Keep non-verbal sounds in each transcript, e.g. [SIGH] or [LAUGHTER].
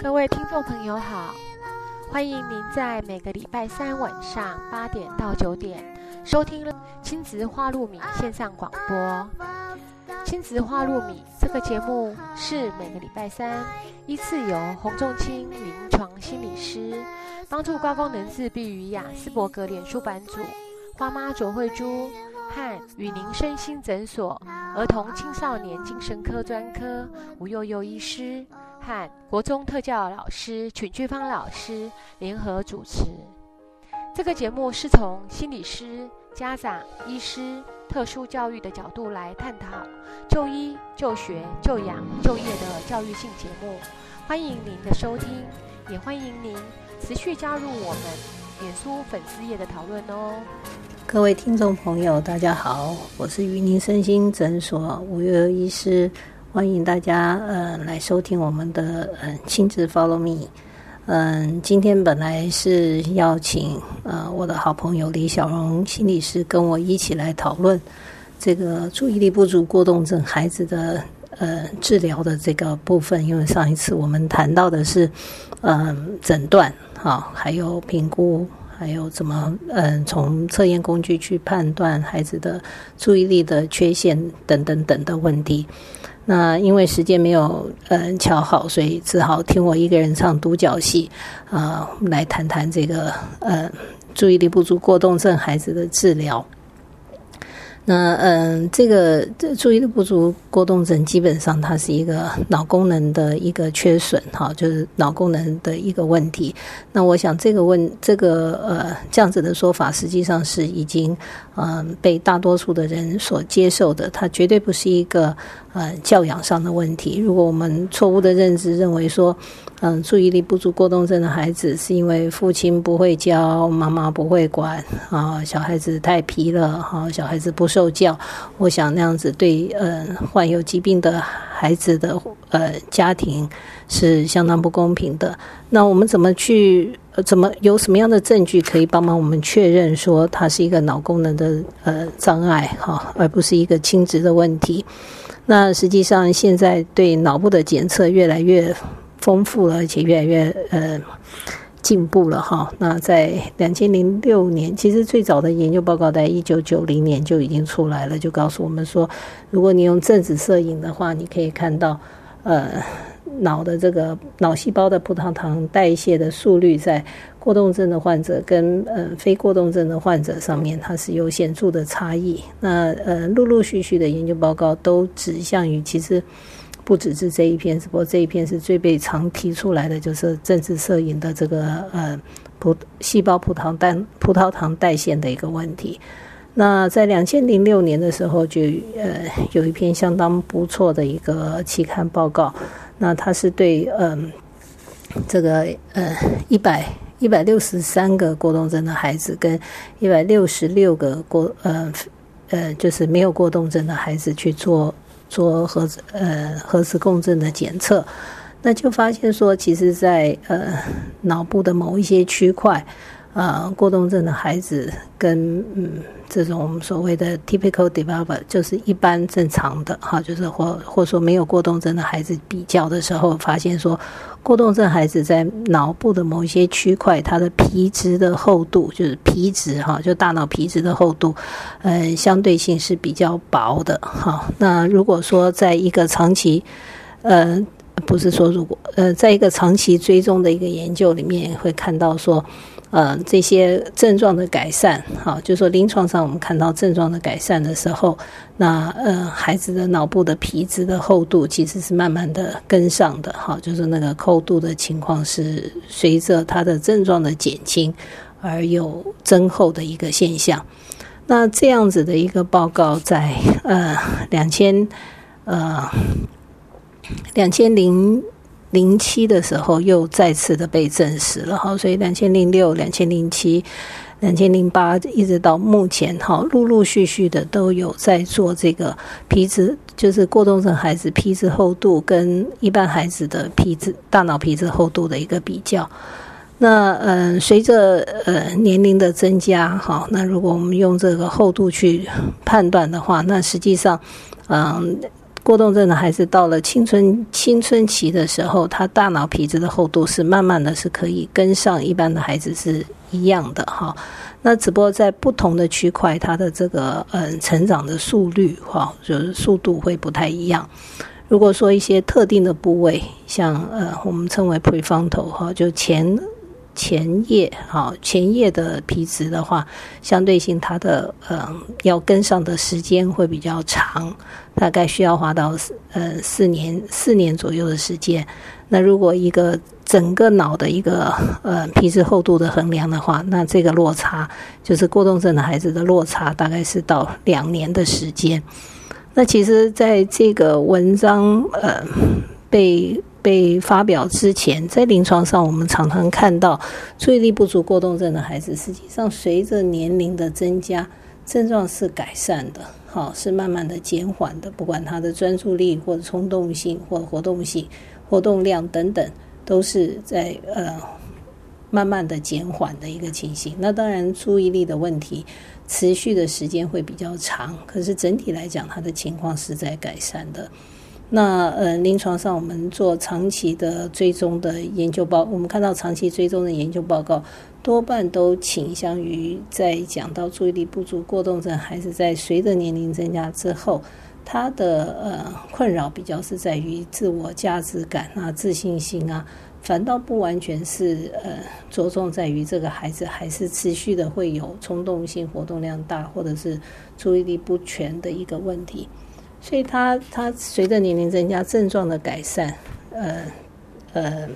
各位听众朋友好，欢迎您在每个礼拜三晚上八点到九点收听亲子花露米线上广播。亲子花露米这个节目是每个礼拜三依次由洪仲清临床心理师帮助高功能自闭与雅斯伯格脸书版主花妈卓慧珠和与您身心诊所儿童青少年精神科专科吴幼幼医师和国中特教老师曲俊芳老师联合主持。这个节目是从心理师、家长、医师。特殊教育的角度来探讨就医、就学、就养、就业的教育性节目，欢迎您的收听，也欢迎您持续加入我们脸书粉丝页的讨论哦。各位听众朋友，大家好，我是云林身心诊所吴月医师，欢迎大家呃来收听我们的嗯亲子 Follow Me。嗯，今天本来是邀请呃我的好朋友李小荣心理师跟我一起来讨论这个注意力不足过动症孩子的呃治疗的这个部分，因为上一次我们谈到的是嗯诊断哈，还有评估，还有怎么嗯从测验工具去判断孩子的注意力的缺陷等等等的问题。那因为时间没有嗯巧好，所以只好听我一个人唱独角戏啊，来谈谈这个呃注意力不足过动症孩子的治疗。那嗯，这个这注意力不足过动症基本上它是一个脑功能的一个缺损哈，就是脑功能的一个问题。那我想这个问这个呃这样子的说法，实际上是已经嗯被大多数的人所接受的，它绝对不是一个呃教养上的问题。如果我们错误的认知认为说。嗯，注意力不足过动症的孩子是因为父亲不会教，妈妈不会管啊，小孩子太皮了哈，小孩子不受教。我想那样子对嗯患有疾病的孩子的呃家庭是相当不公平的。那我们怎么去怎么有什么样的证据可以帮忙我们确认说他是一个脑功能的呃障碍哈，而不是一个轻质的问题？那实际上现在对脑部的检测越来越。丰富了，而且越来越呃进步了哈。那在两千零六年，其实最早的研究报告在一九九零年就已经出来了，就告诉我们说，如果你用正子摄影的话，你可以看到呃脑的这个脑细胞的葡萄糖代谢的速率，在过动症的患者跟呃非过动症的患者上面，它是有显著的差异。那呃陆陆续续的研究报告都指向于其实。不只是这一篇，只不过这一篇是最被常提出来的，就是政治摄影的这个呃葡细胞葡萄代葡萄糖代谢的一个问题。那在两千零六年的时候，就呃有一篇相当不错的一个期刊报告。那它是对嗯这个呃一百一百六十三个过动症的孩子跟一百六十六个过呃呃就是没有过动症的孩子去做。做核磁呃核磁共振的检测，那就发现说，其实，在呃脑部的某一些区块，呃过动症的孩子跟嗯这种所谓的 typical developer，就是一般正常的哈，就是或或说没有过动症的孩子比较的时候，发现说。过动症孩子在脑部的某一些区块，它的皮质的厚度，就是皮质哈，就大脑皮质的厚度，呃，相对性是比较薄的哈。那如果说在一个长期，呃，不是说如果，呃，在一个长期追踪的一个研究里面，会看到说。呃，这些症状的改善，好，就说临床上我们看到症状的改善的时候，那呃，孩子的脑部的皮质的厚度其实是慢慢的跟上的，哈，就是那个厚度的情况是随着他的症状的减轻而有增厚的一个现象。那这样子的一个报告在呃两千呃两千零。零七的时候又再次的被证实了哈，所以两千零六、两千零七、两千零八一直到目前哈，陆陆续续的都有在做这个皮质，就是过动症孩子皮质厚度跟一般孩子的皮质大脑皮质厚度的一个比较。那嗯，随着呃年龄的增加哈，那如果我们用这个厚度去判断的话，那实际上嗯。过动症的孩子到了青春青春期的时候，他大脑皮质的厚度是慢慢的是可以跟上一般的孩子是一样的哈。那只不过在不同的区块，它的这个嗯成长的速率哈，就是速度会不太一样。如果说一些特定的部位，像呃我们称为 prefrontal 哈，就前。前叶哈，前叶的皮质的话，相对性它的呃要跟上的时间会比较长，大概需要花到呃四年四年左右的时间。那如果一个整个脑的一个呃皮质厚度的衡量的话，那这个落差就是过动症的孩子的落差，大概是到两年的时间。那其实在这个文章呃被。被发表之前，在临床上，我们常常看到注意力不足过动症的孩子，实际上随着年龄的增加，症状是改善的，好，是慢慢的减缓的。不管他的专注力或者冲动性或活动性、活动量等等，都是在呃慢慢的减缓的一个情形。那当然，注意力的问题持续的时间会比较长，可是整体来讲，他的情况是在改善的。那呃，临床上我们做长期的追踪的研究报，我们看到长期追踪的研究报告，多半都倾向于在讲到注意力不足过动症孩子在随着年龄增加之后，他的呃困扰比较是在于自我价值感啊、自信心啊，反倒不完全是呃着重在于这个孩子还是持续的会有冲动性、活动量大或者是注意力不全的一个问题。所以，他他随着年龄增加，症状的改善，呃呃，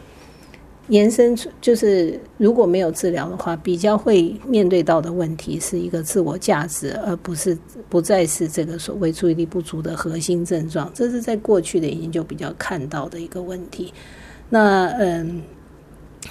延伸出就是如果没有治疗的话，比较会面对到的问题是一个自我价值，而不是不再是这个所谓注意力不足的核心症状。这是在过去的研究比较看到的一个问题。那嗯，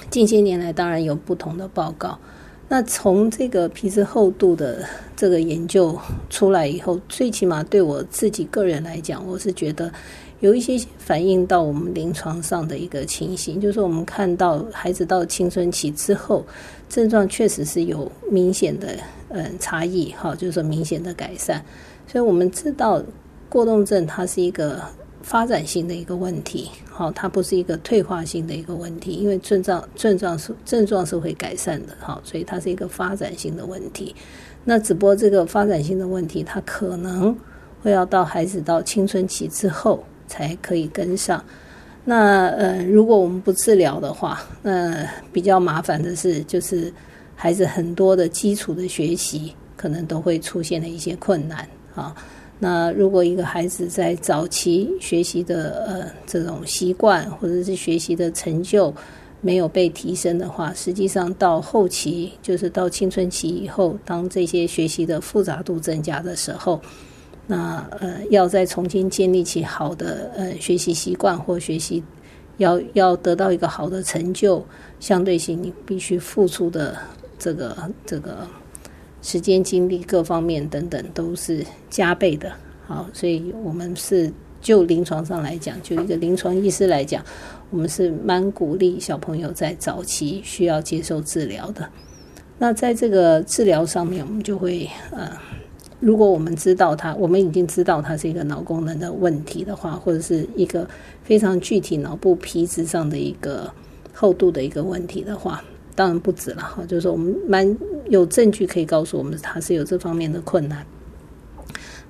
近些年来当然有不同的报告。那从这个皮质厚度的这个研究出来以后，最起码对我自己个人来讲，我是觉得有一些反映到我们临床上的一个情形，就是我们看到孩子到青春期之后，症状确实是有明显的嗯差异，哈，就是说明显的改善。所以我们知道过动症它是一个。发展性的一个问题，好，它不是一个退化性的一个问题，因为症状症状是症状是会改善的，好，所以它是一个发展性的问题。那只不过这个发展性的问题，它可能会要到孩子到青春期之后才可以跟上。那呃，如果我们不治疗的话，那比较麻烦的是，就是孩子很多的基础的学习可能都会出现了一些困难啊。那如果一个孩子在早期学习的呃这种习惯或者是学习的成就没有被提升的话，实际上到后期就是到青春期以后，当这些学习的复杂度增加的时候，那呃要再重新建立起好的呃学习习惯或学习要要得到一个好的成就，相对性你必须付出的这个这个。时间、精力各方面等等都是加倍的，好，所以我们是就临床上来讲，就一个临床医师来讲，我们是蛮鼓励小朋友在早期需要接受治疗的。那在这个治疗上面，我们就会呃，如果我们知道他，我们已经知道他是一个脑功能的问题的话，或者是一个非常具体脑部皮质上的一个厚度的一个问题的话。当然不止了哈，就是说我们蛮有证据可以告诉我们他是有这方面的困难。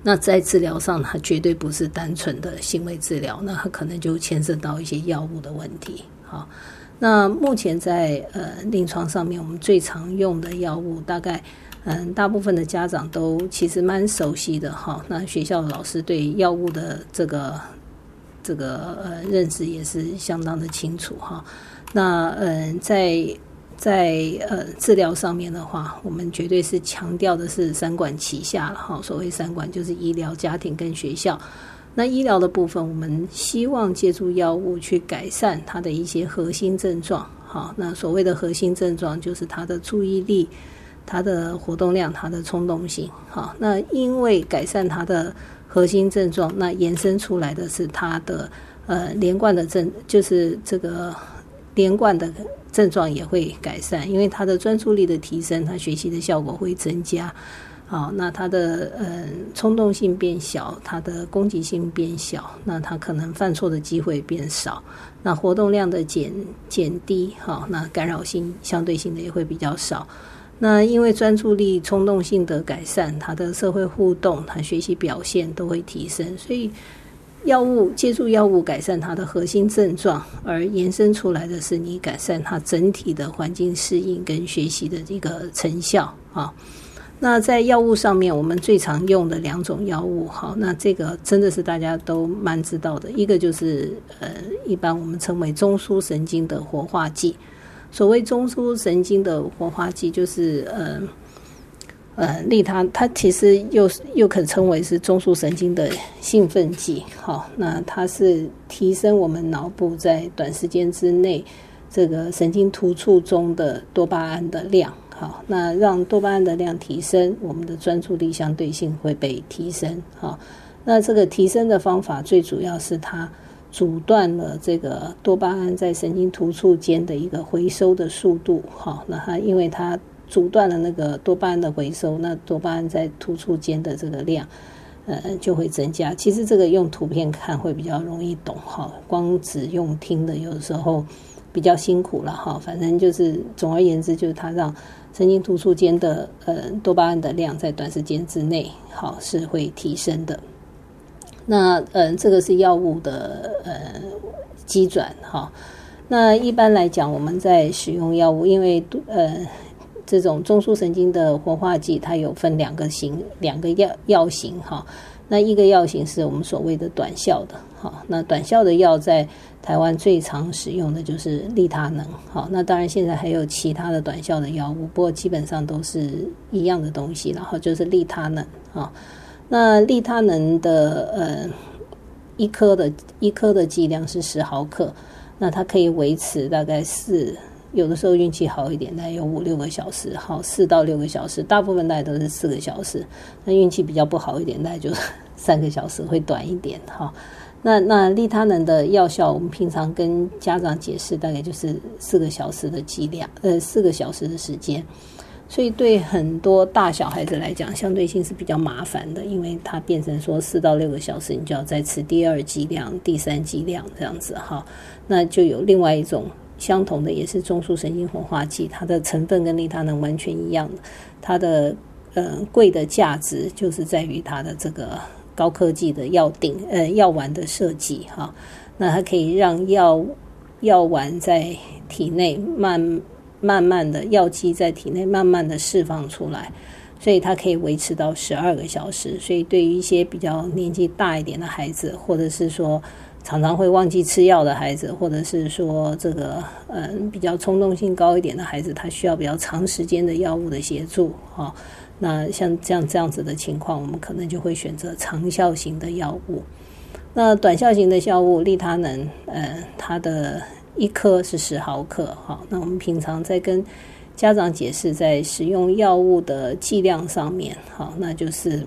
那在治疗上，它绝对不是单纯的行为治疗，那它可能就牵涉到一些药物的问题。好，那目前在呃临床上面，我们最常用的药物，大概嗯大部分的家长都其实蛮熟悉的哈。那学校老师对药物的这个这个呃认识也是相当的清楚哈。那嗯在在呃治疗上面的话，我们绝对是强调的是三管齐下了哈。所谓三管就是医疗、家庭跟学校。那医疗的部分，我们希望借助药物去改善他的一些核心症状。好，那所谓的核心症状就是他的注意力、他的活动量、他的冲动性。好，那因为改善他的核心症状，那延伸出来的是他的呃连贯的症，就是这个连贯的。症状也会改善，因为他的专注力的提升，他学习的效果会增加。好，那他的呃冲动性变小，他的攻击性变小，那他可能犯错的机会变少，那活动量的减减低，好，那干扰性相对性的也会比较少。那因为专注力、冲动性的改善，他的社会互动、他学习表现都会提升，所以药物借助药物改善它的核心症状，而延伸出来的是你改善它整体的环境适应跟学习的这个成效啊。那在药物上面，我们最常用的两种药物，好，那这个真的是大家都蛮知道的。一个就是呃，一般我们称为中枢神经的活化剂。所谓中枢神经的活化剂，就是呃呃利他，它其实又又可称为是中枢神经的兴奋剂。好，那它是提升我们脑部在短时间之内这个神经突触中的多巴胺的量。好，那让多巴胺的量提升，我们的专注力相对性会被提升。好，那这个提升的方法最主要是它阻断了这个多巴胺在神经突触间的一个回收的速度。好，那它因为它阻断了那个多巴胺的回收，那多巴胺在突触间的这个量，呃，就会增加。其实这个用图片看会比较容易懂。哈，光只用听的，有时候比较辛苦了。哈，反正就是总而言之，就是它让神经突触间的呃多巴胺的量在短时间之内，好是会提升的。那嗯，这个是药物的呃机转哈。那一般来讲，我们在使用药物，因为呃这种中枢神经的活化剂，它有分两个型，两个药药型哈。那一个药型是我们所谓的短效的，哈，那短效的药在台湾最常使用的就是利他能，好，那当然现在还有其他的短效的药物，不过基本上都是一样的东西，然后就是利他能，啊，那利他能的呃一颗的一颗的剂量是十毫克，那它可以维持大概四。有的时候运气好一点，大概有五六个小时，好四到六个小时，大部分大概都是四个小时。那运气比较不好一点，大概就三个小时会短一点，哈。那那利他能的药效，我们平常跟家长解释，大概就是四个小时的剂量，呃，四个小时的时间。所以对很多大小孩子来讲，相对性是比较麻烦的，因为它变成说四到六个小时，你就要再吃第二剂量、第三剂量这样子，哈。那就有另外一种。相同的也是中枢神经活化剂，它的成分跟利他能完全一样，它的呃贵的价值就是在于它的这个高科技的药定呃药丸的设计哈，那它可以让药药丸在体内慢慢慢的药剂在体内慢慢的释放出来，所以它可以维持到十二个小时，所以对于一些比较年纪大一点的孩子，或者是说。常常会忘记吃药的孩子，或者是说这个嗯比较冲动性高一点的孩子，他需要比较长时间的药物的协助哈。那像这样这样子的情况，我们可能就会选择长效型的药物。那短效型的药物，利他能，呃，它的一颗是十毫克哈。那我们平常在跟家长解释，在使用药物的剂量上面，好，那就是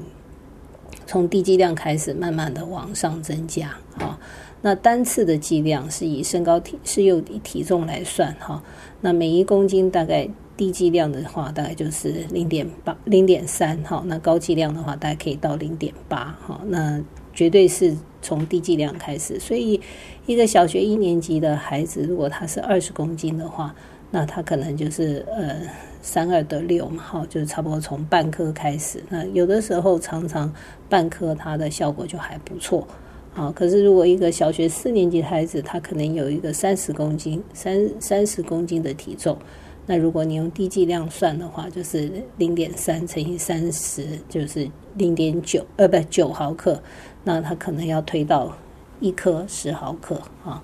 从低剂量开始，慢慢的往上增加，好。那单次的剂量是以身高体是用体重来算哈，那每一公斤大概低剂量的话大概就是零点八零点三哈，那高剂量的话大概可以到零点八哈，那绝对是从低剂量开始，所以一个小学一年级的孩子如果他是二十公斤的话，那他可能就是呃三二得六嘛，好，就是差不多从半颗开始，那有的时候常常半颗它的效果就还不错。啊，可是如果一个小学四年级的孩子，他可能有一个三十公斤、三三十公斤的体重，那如果你用低剂量算的话，就是零点三乘以三十，就是零点九，呃，不，九毫克，那他可能要推到一颗十毫克啊。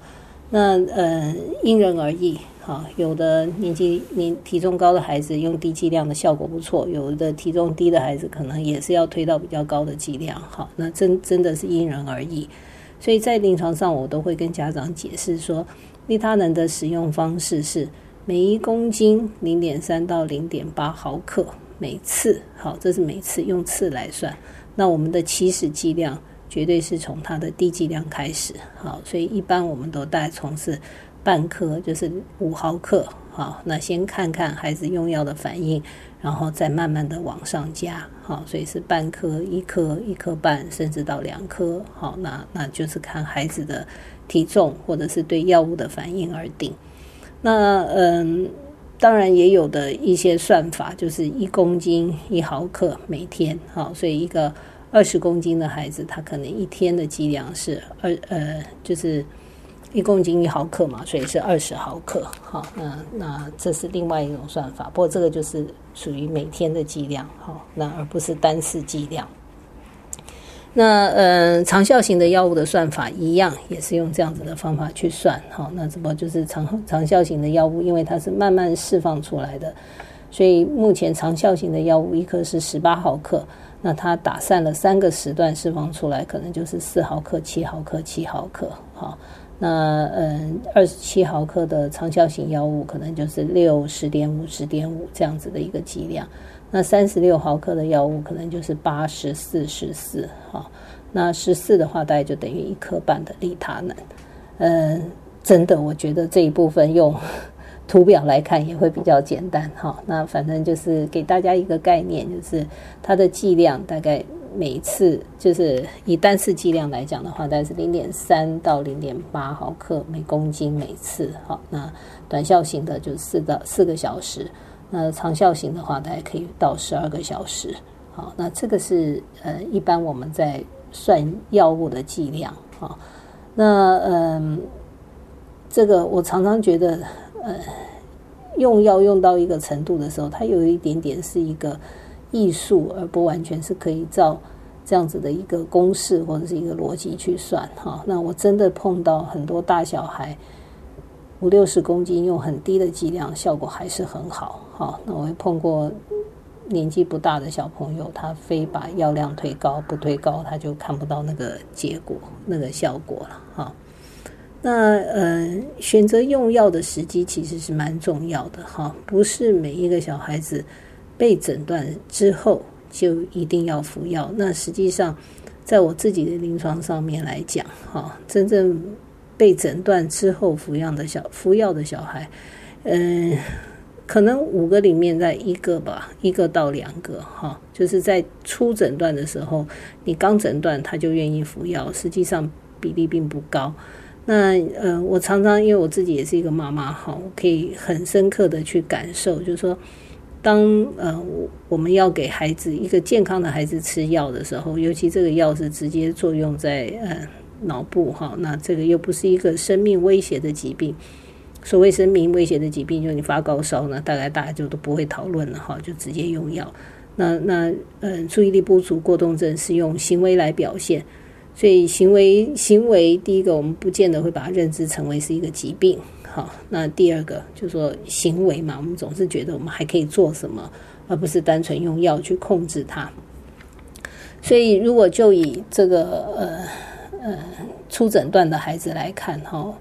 那呃，因人而异，哈，有的年纪年体重高的孩子用低剂量的效果不错，有的体重低的孩子可能也是要推到比较高的剂量，哈，那真真的是因人而异。所以在临床上，我都会跟家长解释说，利他能的使用方式是每一公斤零点三到零点八毫克每次，好，这是每次用次来算。那我们的起始剂量绝对是从它的低剂量开始，好，所以一般我们都大概从是半颗，就是五毫克。好，那先看看孩子用药的反应，然后再慢慢的往上加。好，所以是半颗、一颗、一颗半，甚至到两颗。好，那那就是看孩子的体重或者是对药物的反应而定。那嗯，当然也有的一些算法，就是一公斤一毫克每天。好，所以一个二十公斤的孩子，他可能一天的剂量是二呃，就是。一公斤一毫克嘛，所以是二十毫克。好，那那这是另外一种算法。不过这个就是属于每天的剂量，好，那而不是单次剂量。那呃，长效型的药物的算法一样，也是用这样子的方法去算。好，那怎么就是长长效型的药物，因为它是慢慢释放出来的，所以目前长效型的药物一颗是十八毫克，那它打散了三个时段释放出来，可能就是四毫克、七毫克、七毫克。好。那嗯，二十七毫克的长效型药物可能就是六十点五十点五这样子的一个剂量。那三十六毫克的药物可能就是八十四十四哈。那十四的话，大概就等于一颗半的利他能。嗯，真的，我觉得这一部分用 [LAUGHS] 图表来看也会比较简单哈。那反正就是给大家一个概念，就是它的剂量大概。每次就是以单次剂量来讲的话，大概是零点三到零点八毫克每公斤每次。好，那短效型的就是四到四个小时，那长效型的话，大概可以到十二个小时。好，那这个是呃，一般我们在算药物的剂量。好，那嗯，这个我常常觉得，呃，用药用到一个程度的时候，它有一点点是一个。艺术，而不完全是可以照这样子的一个公式或者是一个逻辑去算哈。那我真的碰到很多大小孩五六十公斤用很低的剂量，效果还是很好哈。那我也碰过年纪不大的小朋友，他非把药量推高，不推高他就看不到那个结果、那个效果了哈。那呃，选择用药的时机其实是蛮重要的哈，不是每一个小孩子。被诊断之后就一定要服药。那实际上，在我自己的临床上面来讲，哈，真正被诊断之后服药的小服药的小孩，嗯，可能五个里面在一个吧，一个到两个，哈，就是在初诊断的时候，你刚诊断他就愿意服药，实际上比例并不高。那呃，我常常因为我自己也是一个妈妈，哈，我可以很深刻的去感受，就是说。当呃我们要给孩子一个健康的孩子吃药的时候，尤其这个药是直接作用在呃脑部哈，那这个又不是一个生命威胁的疾病。所谓生命威胁的疾病，就是你发高烧呢，大概大家就都不会讨论了哈，就直接用药。那那呃注意力不足过动症是用行为来表现，所以行为行为第一个我们不见得会把它认知成为是一个疾病。好，那第二个就说行为嘛，我们总是觉得我们还可以做什么，而不是单纯用药去控制它。所以，如果就以这个呃呃初诊断的孩子来看，哈，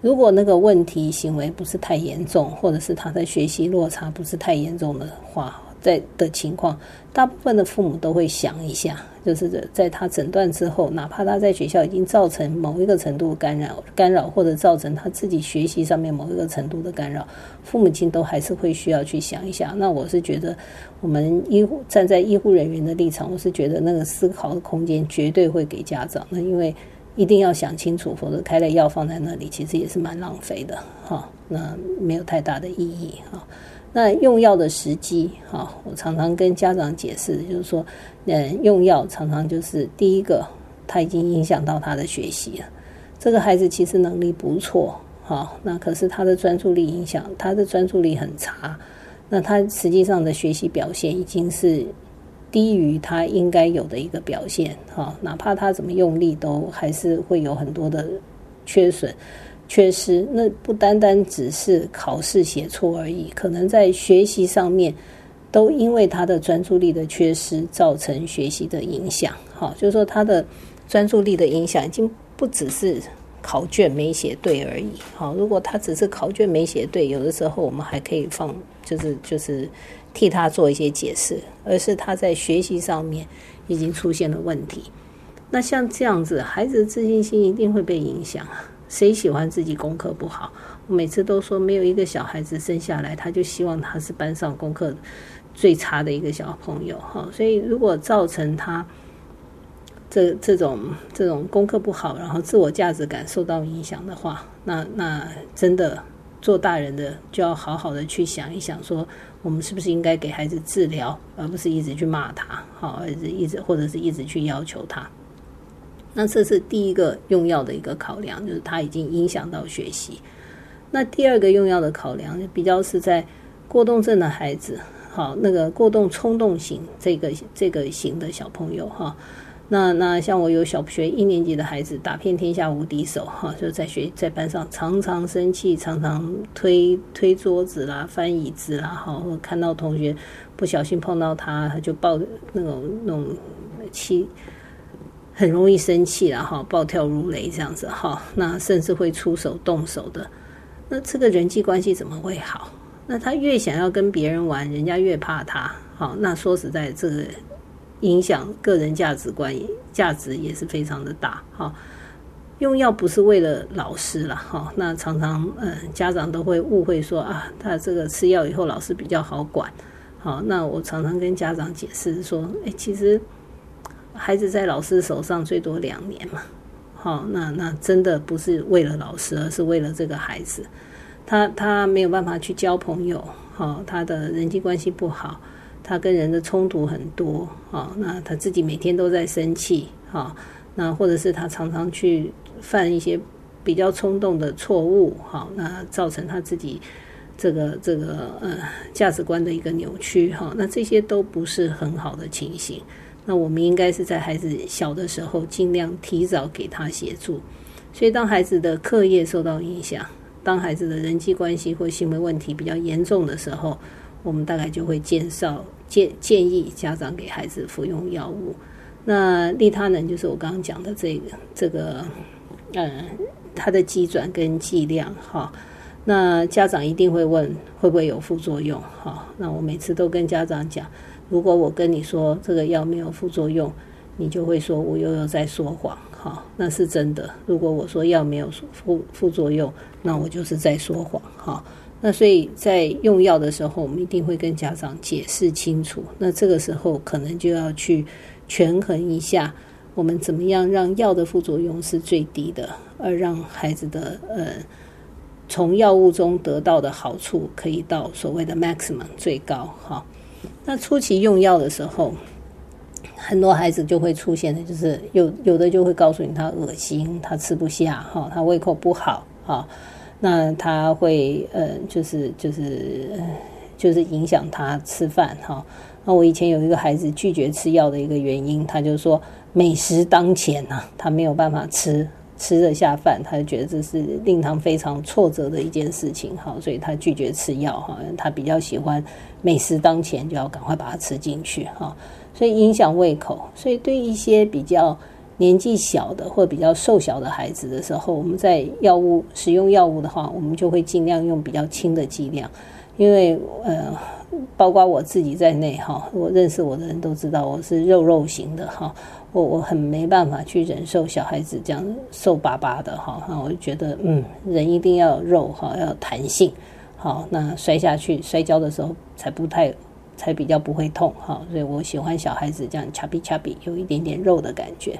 如果那个问题行为不是太严重，或者是他的学习落差不是太严重的话。在的情况，大部分的父母都会想一下，就是在他诊断之后，哪怕他在学校已经造成某一个程度干扰、干扰，或者造成他自己学习上面某一个程度的干扰，父母亲都还是会需要去想一下。那我是觉得，我们医护站在医护人员的立场，我是觉得那个思考的空间绝对会给家长。那因为一定要想清楚，否则开了药放在那里，其实也是蛮浪费的，哈，那没有太大的意义，哈。那用药的时机，哈，我常常跟家长解释，就是说，嗯，用药常常就是第一个，他已经影响到他的学习了。这个孩子其实能力不错，哈，那可是他的专注力影响，他的专注力很差。那他实际上的学习表现已经是低于他应该有的一个表现，哈，哪怕他怎么用力，都还是会有很多的缺损。缺失，那不单单只是考试写错而已，可能在学习上面，都因为他的专注力的缺失造成学习的影响。好，就是说他的专注力的影响已经不只是考卷没写对而已。好，如果他只是考卷没写对，有的时候我们还可以放，就是就是替他做一些解释，而是他在学习上面已经出现了问题。那像这样子，孩子的自信心一定会被影响啊。谁喜欢自己功课不好？我每次都说，没有一个小孩子生下来，他就希望他是班上功课最差的一个小朋友哈。所以，如果造成他这这种这种功课不好，然后自我价值感受到影响的话，那那真的做大人的就要好好的去想一想，说我们是不是应该给孩子治疗，而不是一直去骂他，好，而是一直或者是一直去要求他。那这是第一个用药的一个考量，就是他已经影响到学习。那第二个用药的考量，比较是在过动症的孩子，好，那个过动冲动型这个这个型的小朋友哈。那那像我有小学一年级的孩子，打遍天下无敌手哈，就在学在班上常常生气，常常推推桌子啦、翻椅子啦，哈，或看到同学不小心碰到他，他就爆那种那种气。很容易生气了哈，暴跳如雷这样子哈，那甚至会出手动手的。那这个人际关系怎么会好？那他越想要跟别人玩，人家越怕他。好，那说实在，这个影响个人价值观，价值也是非常的大。哈，用药不是为了老师了哈。那常常嗯，家长都会误会说啊，他这个吃药以后老师比较好管。好，那我常常跟家长解释说，哎，其实。孩子在老师手上最多两年嘛，好，那那真的不是为了老师，而是为了这个孩子。他他没有办法去交朋友，好，他的人际关系不好，他跟人的冲突很多，好，那他自己每天都在生气，好，那或者是他常常去犯一些比较冲动的错误，好，那造成他自己这个这个呃价值观的一个扭曲，哈，那这些都不是很好的情形。那我们应该是在孩子小的时候，尽量提早给他协助。所以，当孩子的课业受到影响，当孩子的人际关系或行为问题比较严重的时候，我们大概就会介绍建建议家长给孩子服用药物。那利他能就是我刚刚讲的这个这个，嗯，它的机转跟剂量哈。那家长一定会问会不会有副作用哈？那我每次都跟家长讲。如果我跟你说这个药没有副作用，你就会说我又有在说谎，哈，那是真的。如果我说药没有副副作用，那我就是在说谎，哈。那所以在用药的时候，我们一定会跟家长解释清楚。那这个时候可能就要去权衡一下，我们怎么样让药的副作用是最低的，而让孩子的呃从药物中得到的好处可以到所谓的 maximum 最高，哈。那初期用药的时候，很多孩子就会出现的，就是有有的就会告诉你他恶心，他吃不下哈，他胃口不好哈，那他会呃，就是就是就是影响他吃饭哈。那我以前有一个孩子拒绝吃药的一个原因，他就说美食当前呐，他没有办法吃。吃得下饭，他就觉得这是令他非常挫折的一件事情，哈，所以他拒绝吃药，哈，他比较喜欢美食当前就要赶快把它吃进去，哈，所以影响胃口。所以对一些比较年纪小的或比较瘦小的孩子的时候，我们在药物使用药物的话，我们就会尽量用比较轻的剂量，因为呃，包括我自己在内，哈，我认识我的人都知道我是肉肉型的，哈。我我很没办法去忍受小孩子这样瘦巴巴的哈，那我就觉得嗯，人一定要有肉哈，要有弹性，好，那摔下去摔跤的时候才不太才比较不会痛哈，所以我喜欢小孩子这样掐比掐比，有一点点肉的感觉。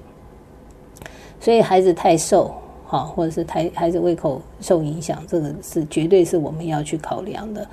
所以孩子太瘦哈，或者是太孩子胃口受影响，这个是绝对是我们要去考量的。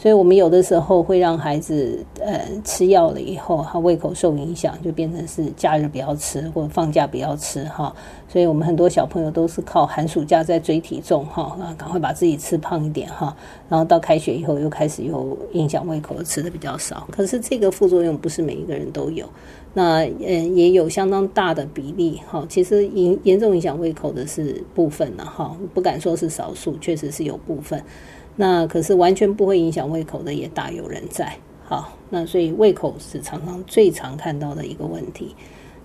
所以我们有的时候会让孩子，呃，吃药了以后，他胃口受影响，就变成是假日不要吃，或者放假不要吃，哈。所以我们很多小朋友都是靠寒暑假在追体重，哈，啊，赶快把自己吃胖一点，哈。然后到开学以后又开始又影响胃口，吃的比较少。可是这个副作用不是每一个人都有，那嗯，也有相当大的比例，哈。其实影严重影响胃口的是部分了，哈，不敢说是少数，确实是有部分。那可是完全不会影响胃口的也大有人在，好，那所以胃口是常常最常看到的一个问题。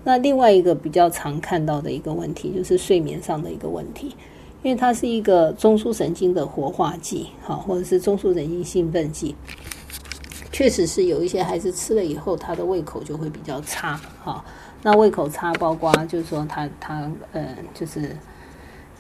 那另外一个比较常看到的一个问题就是睡眠上的一个问题，因为它是一个中枢神经的活化剂，好，或者是中枢神经兴奋剂，确实是有一些孩子吃了以后，他的胃口就会比较差，好，那胃口差包括就是说他他呃就是。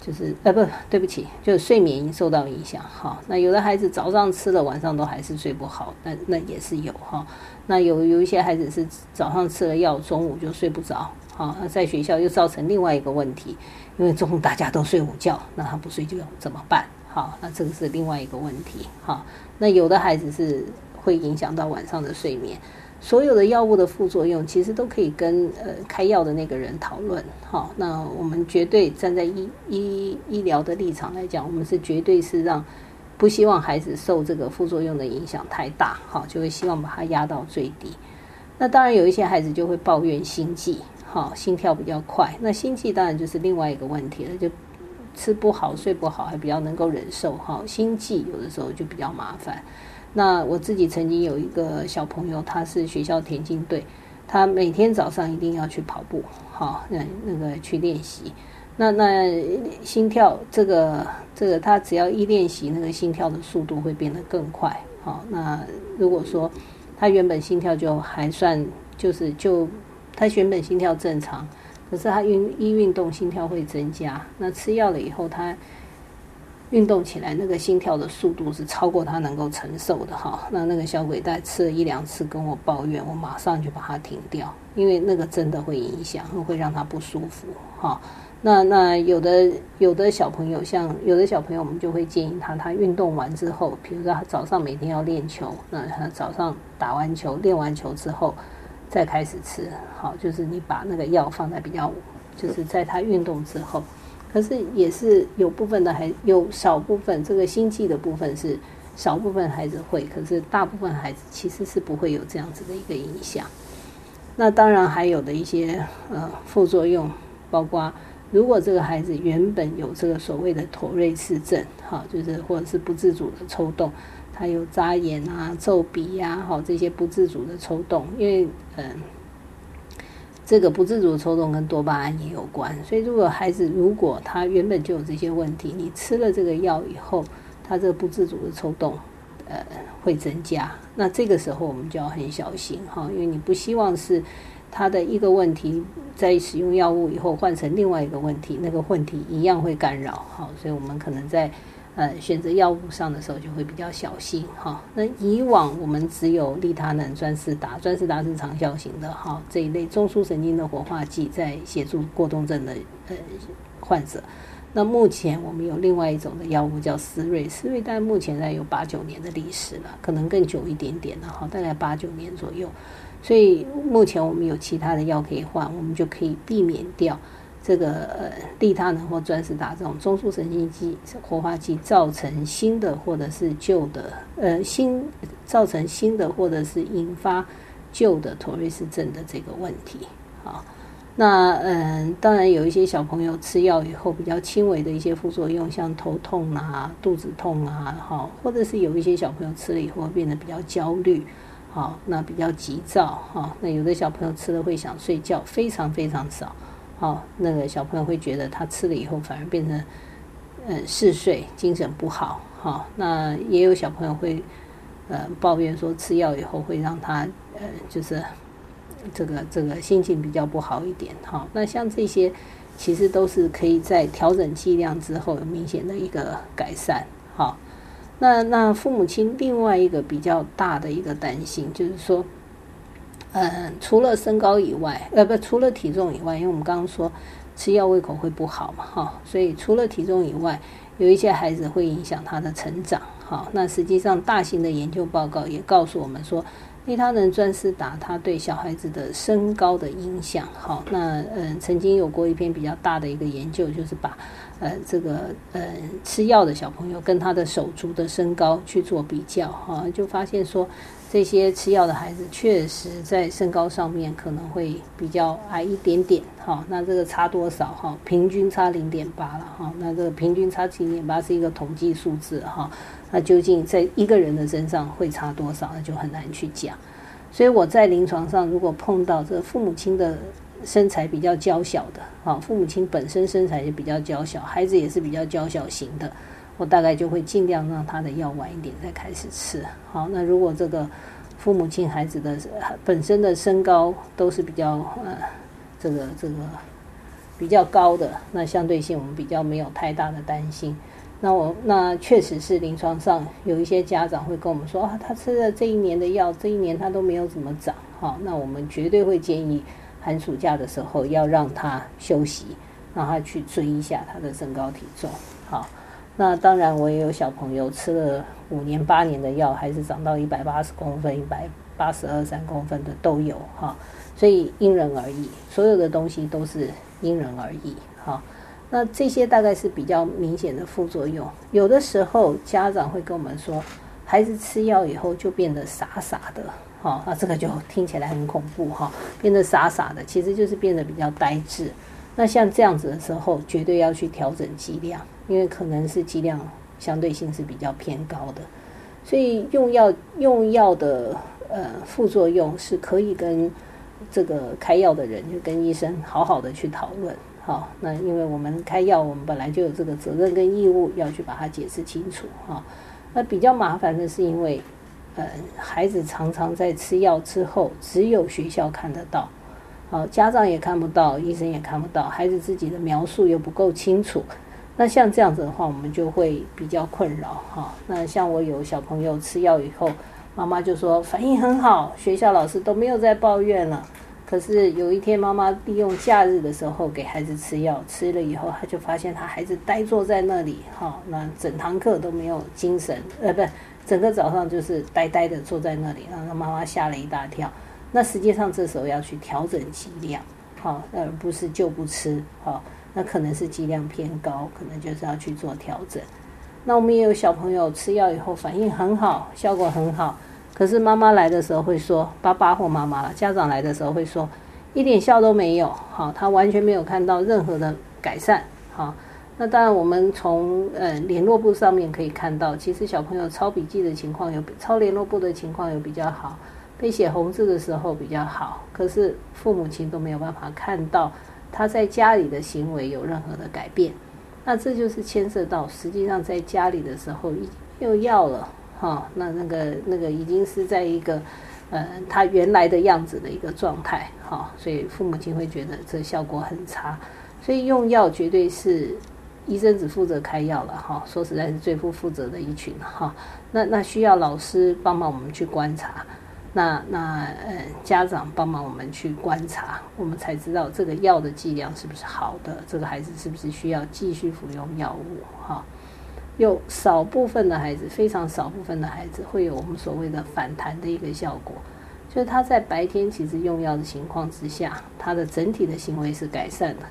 就是呃不对不起，就是睡眠受到影响哈。那有的孩子早上吃了，晚上都还是睡不好，那那也是有哈。那有有一些孩子是早上吃了药，中午就睡不着，好，那在学校又造成另外一个问题，因为中午大家都睡午觉，那他不睡觉怎么办？好，那这个是另外一个问题哈。那有的孩子是会影响到晚上的睡眠。所有的药物的副作用，其实都可以跟呃开药的那个人讨论。好，那我们绝对站在医医医疗的立场来讲，我们是绝对是让不希望孩子受这个副作用的影响太大，好，就会希望把它压到最低。那当然有一些孩子就会抱怨心悸，好，心跳比较快。那心悸当然就是另外一个问题了，就吃不好、睡不好，还比较能够忍受。哈，心悸有的时候就比较麻烦。那我自己曾经有一个小朋友，他是学校田径队，他每天早上一定要去跑步，好，那那个去练习。那那心跳这个这个，他只要一练习，那个心跳的速度会变得更快。好，那如果说他原本心跳就还算，就是就他原本心跳正常，可是他运一运动心跳会增加。那吃药了以后，他。运动起来，那个心跳的速度是超过他能够承受的哈。那那个小鬼带吃了一两次，跟我抱怨，我马上就把它停掉，因为那个真的会影响，会让他不舒服哈。那那有的有的小朋友，像有的小朋友，我们就会建议他，他运动完之后，比如说他早上每天要练球，那他早上打完球、练完球之后再开始吃，好，就是你把那个药放在比较，就是在他运动之后。可是也是有部分的，还有少部分这个心悸的部分是少部分孩子会，可是大部分孩子其实是不会有这样子的一个影响。那当然还有的一些呃副作用，包括如果这个孩子原本有这个所谓的妥瑞氏症，哈，就是或者是不自主的抽动，他有眨眼啊、皱鼻呀，哈，这些不自主的抽动，因为嗯。这个不自主的抽动跟多巴胺也有关，所以如果孩子如果他原本就有这些问题，你吃了这个药以后，他这个不自主的抽动，呃，会增加。那这个时候我们就要很小心哈，因为你不希望是他的一个问题在使用药物以后换成另外一个问题，那个问题一样会干扰哈，所以我们可能在。呃，选择药物上的时候就会比较小心哈。那以往我们只有利他能、专司达，专司达是长效型的哈，这一类中枢神经的活化剂在协助过动症的呃患者。那目前我们有另外一种的药物叫思瑞，思瑞但目前在有八九年的历史了，可能更久一点点了哈，大概八九年左右。所以目前我们有其他的药可以换，我们就可以避免掉。这个呃利他能或专司达这种中枢神经剂活化剂造成新的或者是旧的呃新造成新的或者是引发旧的妥瑞氏症的这个问题啊，那嗯当然有一些小朋友吃药以后比较轻微的一些副作用，像头痛啊、肚子痛啊，好，或者是有一些小朋友吃了以后变得比较焦虑，好，那比较急躁哈，那有的小朋友吃了会想睡觉，非常非常少。好，那个小朋友会觉得他吃了以后反而变成，呃，嗜睡，精神不好。好，那也有小朋友会，呃，抱怨说吃药以后会让他，呃，就是这个这个心情比较不好一点。好，那像这些其实都是可以在调整剂量之后有明显的一个改善。好，那那父母亲另外一个比较大的一个担心就是说。嗯，除了身高以外，呃，不，除了体重以外，因为我们刚刚说吃药胃口会不好嘛，哈，所以除了体重以外，有一些孩子会影响他的成长，哈。那实际上大型的研究报告也告诉我们说，利他能专司达他对小孩子的身高的影响，好，那嗯，曾经有过一篇比较大的一个研究，就是把呃这个呃吃药的小朋友跟他的手足的身高去做比较，哈，就发现说。这些吃药的孩子确实在身高上面可能会比较矮一点点，哈，那这个差多少？哈，平均差零点八了，哈，那这个平均差零点八是一个统计数字，哈，那究竟在一个人的身上会差多少？那就很难去讲。所以我在临床上如果碰到这父母亲的身材比较娇小的，哈，父母亲本身身材也比较娇小，孩子也是比较娇小型的。我大概就会尽量让他的药晚一点再开始吃。好，那如果这个父母亲孩子的本身的身高都是比较呃，这个这个比较高的，那相对性我们比较没有太大的担心。那我那确实是临床上有一些家长会跟我们说啊，他吃了这一年的药，这一年他都没有怎么长，哈，那我们绝对会建议寒暑假的时候要让他休息，让他去追一下他的身高体重，好。那当然我也有小朋友吃了五年八年的药，还是长到一百八十公分、一百八十二三公分的都有，哈。所以因人而异，所有的东西都是因人而异，哈。那这些大概是比较明显的副作用。有的时候家长会跟我们说，孩子吃药以后就变得傻傻的，哈，那这个就听起来很恐怖，哈，变得傻傻的，其实就是变得比较呆滞。那像这样子的时候，绝对要去调整剂量，因为可能是剂量相对性是比较偏高的，所以用药用药的呃副作用是可以跟。这个开药的人就跟医生好好的去讨论，好，那因为我们开药，我们本来就有这个责任跟义务要去把它解释清楚，哈。那比较麻烦的是，因为，呃，孩子常常在吃药之后，只有学校看得到，好，家长也看不到，医生也看不到，孩子自己的描述又不够清楚，那像这样子的话，我们就会比较困扰，哈。那像我有小朋友吃药以后。妈妈就说反应很好，学校老师都没有在抱怨了。可是有一天，妈妈利用假日的时候给孩子吃药，吃了以后，他就发现他孩子呆坐在那里，哈，那整堂课都没有精神，呃，不，整个早上就是呆呆的坐在那里，让他妈妈吓了一大跳。那实际上这时候要去调整剂量，好，而不是就不吃，好，那可能是剂量偏高，可能就是要去做调整。那我们也有小朋友吃药以后反应很好，效果很好。可是妈妈来的时候会说，爸爸或妈妈了。家长来的时候会说，一点效都没有。好，他完全没有看到任何的改善。好，那当然我们从呃联络簿上面可以看到，其实小朋友抄笔记的情况有抄联络簿的情况有比较好，被写红字的时候比较好。可是父母亲都没有办法看到他在家里的行为有任何的改变。那这就是牵涉到，实际上在家里的时候已经用药了，哈，那那个那个已经是在一个，呃，他原来的样子的一个状态，哈，所以父母亲会觉得这效果很差，所以用药绝对是医生只负责开药了，哈，说实在是最不负责的一群，哈，那那需要老师帮忙我们去观察。那那呃，家长帮忙我们去观察，我们才知道这个药的剂量是不是好的，这个孩子是不是需要继续服用药物哈。有少部分的孩子，非常少部分的孩子会有我们所谓的反弹的一个效果，就是他在白天其实用药的情况之下，他的整体的行为是改善的，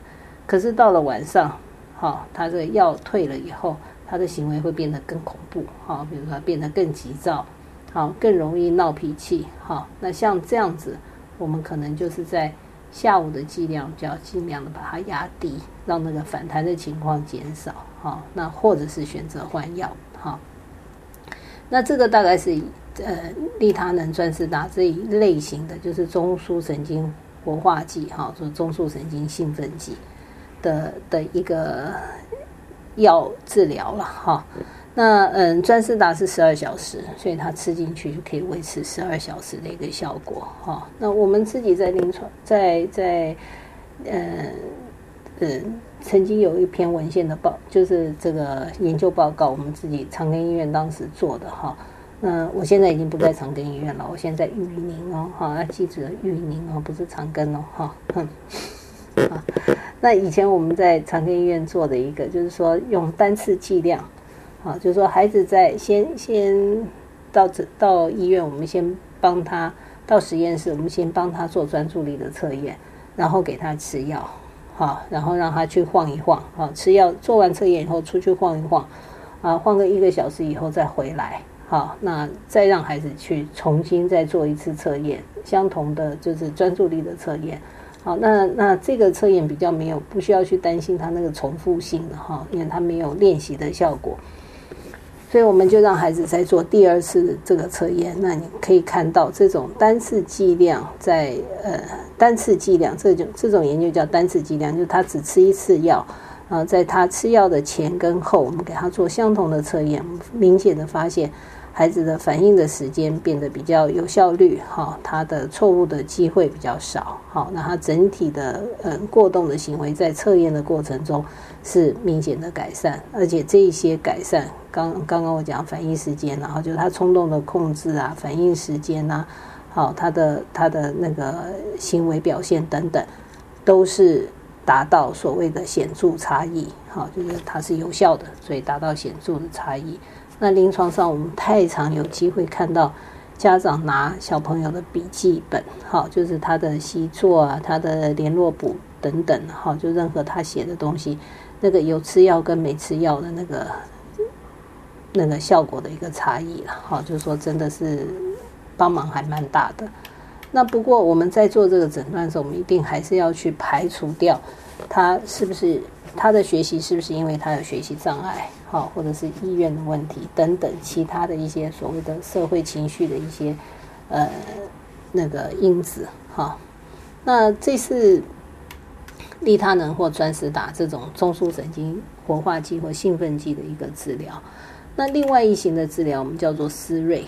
可是到了晚上，哈，他这个药退了以后，他的行为会变得更恐怖，哈，比如说变得更急躁。好，更容易闹脾气。好，那像这样子，我们可能就是在下午的剂量就要尽量的把它压低，让那个反弹的情况减少。好，那或者是选择换药。好，那这个大概是呃利他能、专士达这一类型的，就是中枢神经活化剂，哈，说中枢神经兴奋剂的的一个药治疗了。哈。那嗯，专司达是十二小时，所以它吃进去就可以维持十二小时的一个效果哈。那我们自己在临床，在在嗯嗯，曾经有一篇文献的报，就是这个研究报告，我们自己长庚医院当时做的哈。那我现在已经不在长庚医院了，我现在在玉林哦，哈，要记住玉林哦，不是长庚哦，哈。[LAUGHS] 啊，那以前我们在长庚医院做的一个，就是说用单次剂量。啊，就是说孩子在先先到这到医院，我们先帮他到实验室，我们先帮他做专注力的测验，然后给他吃药，好，然后让他去晃一晃，好，吃药做完测验以后出去晃一晃，啊，晃个一个小时以后再回来，好，那再让孩子去重新再做一次测验，相同的就是专注力的测验，好，那那这个测验比较没有不需要去担心他那个重复性的哈，因为他没有练习的效果。所以我们就让孩子再做第二次这个测验。那你可以看到，这种单次剂量在呃单次剂量，这种这种研究叫单次剂量，就是他只吃一次药啊，在他吃药的前跟后，我们给他做相同的测验，明显的发现，孩子的反应的时间变得比较有效率，哈，他的错误的机会比较少，好，那他整体的嗯过动的行为在测验的过程中是明显的改善，而且这一些改善，刚刚刚我讲反应时间，然后就是他冲动的控制啊，反应时间呐，好，他的他的那个行为表现等等，都是达到所谓的显著差异，好，就是它是有效的，所以达到显著的差异。那临床上，我们太常有机会看到家长拿小朋友的笔记本，好，就是他的习作啊，他的联络簿等等，好，就任何他写的东西，那个有吃药跟没吃药的那个那个效果的一个差异了，好，就是说真的是帮忙还蛮大的。那不过我们在做这个诊断的时候，我们一定还是要去排除掉他是不是。他的学习是不是因为他有学习障碍，好，或者是意愿的问题等等，其他的一些所谓的社会情绪的一些呃那个因子，哈。那这是利他能或专石达这种中枢神经活化剂或兴奋剂的一个治疗。那另外一型的治疗，我们叫做思瑞。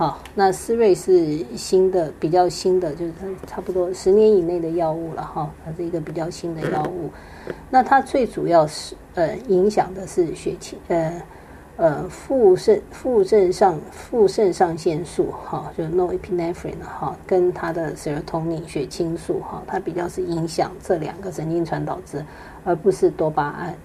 好，那思瑞是新的，比较新的，就是差不多十年以内的药物了哈。它是一个比较新的药物。那它最主要是呃影响的是血清呃呃副肾副肾上副肾上腺素哈，就 norepinephrine 哈，跟它的 serotonin 血清素哈，它比较是影响这两个神经传导质，而不是多巴胺。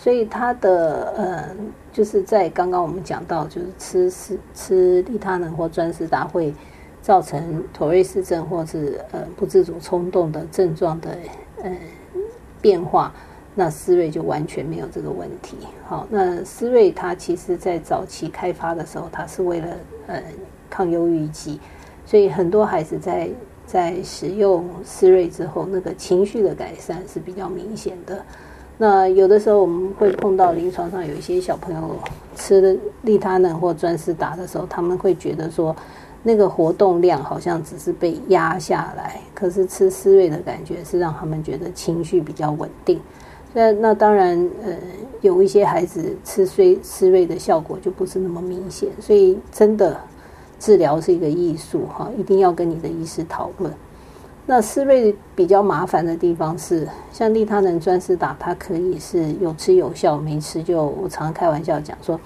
所以它的呃，就是在刚刚我们讲到，就是吃吃吃利他能或专司达会造成妥瑞氏症或是呃不自主冲动的症状的呃变化，那思瑞就完全没有这个问题。好，那思瑞它其实在早期开发的时候，它是为了呃抗忧郁剂，所以很多孩子在在使用思瑞之后，那个情绪的改善是比较明显的。那有的时候我们会碰到临床上有一些小朋友吃利他能或专司达的时候，他们会觉得说那个活动量好像只是被压下来，可是吃思瑞的感觉是让他们觉得情绪比较稳定。那那当然，呃，有一些孩子吃思思瑞的效果就不是那么明显，所以真的治疗是一个艺术哈，一定要跟你的医师讨论。那思瑞比较麻烦的地方是，像利他能专司打，它可以是有吃有效，没吃就我常常开玩笑讲说，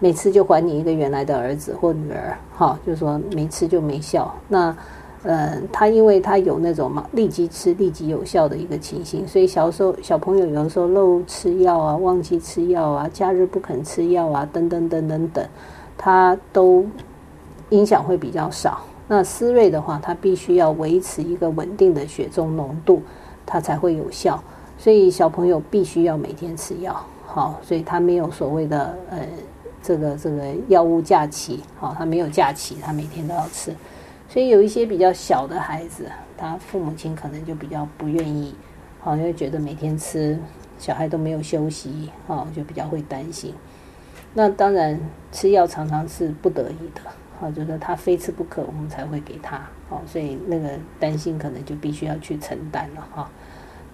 没吃就还你一个原来的儿子或女儿，哈，就是说没吃就没效。那，呃，他因为他有那种嘛立即吃立即有效的一个情形，所以小时候小朋友有的时候漏吃药啊，忘记吃药啊，假日不肯吃药啊，等等等等等，他都影响会比较少。那思瑞的话，它必须要维持一个稳定的血中浓度，它才会有效。所以小朋友必须要每天吃药，好，所以他没有所谓的呃这个这个药物假期，好，他没有假期，他每天都要吃。所以有一些比较小的孩子，他父母亲可能就比较不愿意，好，因为觉得每天吃，小孩都没有休息，好，就比较会担心。那当然吃药常常是不得已的。好，就是他非吃不可，我们才会给他。好，所以那个担心可能就必须要去承担了哈。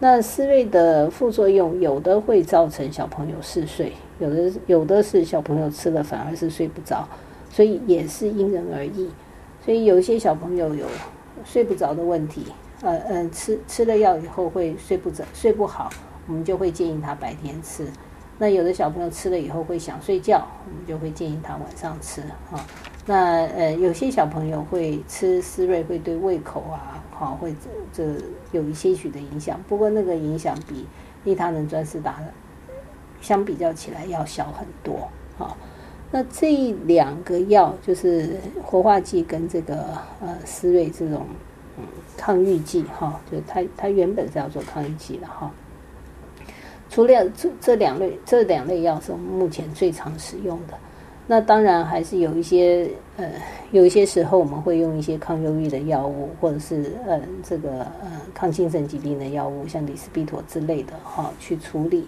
那思瑞的副作用，有的会造成小朋友嗜睡，有的有的是小朋友吃了反而是睡不着，所以也是因人而异。所以有一些小朋友有睡不着的问题，呃嗯，吃吃了药以后会睡不着、睡不好，我们就会建议他白天吃。那有的小朋友吃了以后会想睡觉，我们就会建议他晚上吃哈。那呃，有些小朋友会吃思瑞，会对胃口啊，好，会这这有一些许的影响。不过那个影响比利他能专司达的相比较起来要小很多。好，那这两个药就是活化剂跟这个呃思瑞这种嗯抗郁剂哈，就它它原本是要做抗郁剂的哈。除了这这两类这两类药是我们目前最常使用的。那当然还是有一些呃，有一些时候我们会用一些抗忧郁的药物，或者是呃这个呃抗精神疾病的药物，像李斯比妥之类的哈，去处理。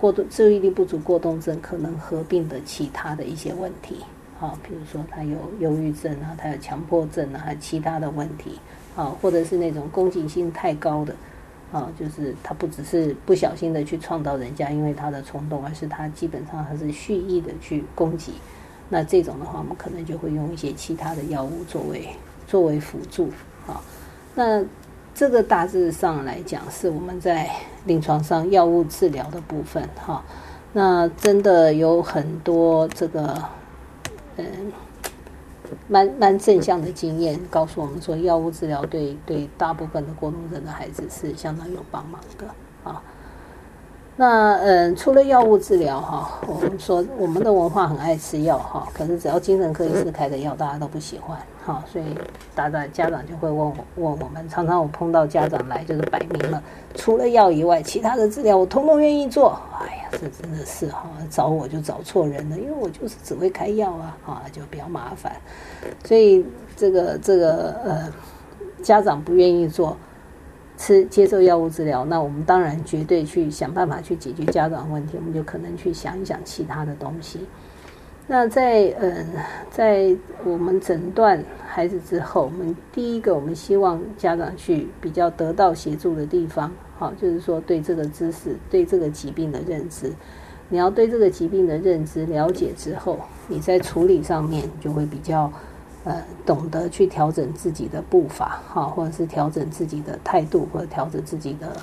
过度注意力不足过动症可能合并的其他的一些问题，好，比如说他有忧郁症啊，他有强迫症啊，还有其他的问题，啊，或者是那种攻击性太高的，啊，就是他不只是不小心的去撞到人家，因为他的冲动，而是他基本上他是蓄意的去攻击。那这种的话，我们可能就会用一些其他的药物作为作为辅助啊。那这个大致上来讲，是我们在临床上药物治疗的部分哈。那真的有很多这个嗯，蛮蛮正向的经验，告诉我们说，药物治疗对对大部分的过动症的孩子是相当有帮忙的啊。那嗯，除了药物治疗哈，我们说我们的文化很爱吃药哈，可是只要精神科医师开的药，大家都不喜欢哈，所以大家家长就会问我问我们，常常我碰到家长来就是摆明了，除了药以外，其他的治疗我通通愿意做。哎呀，这真的是哈，找我就找错人了，因为我就是只会开药啊，啊，就比较麻烦。所以这个这个呃，家长不愿意做。吃接受药物治疗，那我们当然绝对去想办法去解决家长问题，我们就可能去想一想其他的东西。那在嗯，在我们诊断孩子之后，我们第一个我们希望家长去比较得到协助的地方，好，就是说对这个知识、对这个疾病的认知，你要对这个疾病的认知了解之后，你在处理上面就会比较。呃，懂得去调整自己的步伐，哈，或者是调整自己的态度，或者调整自己的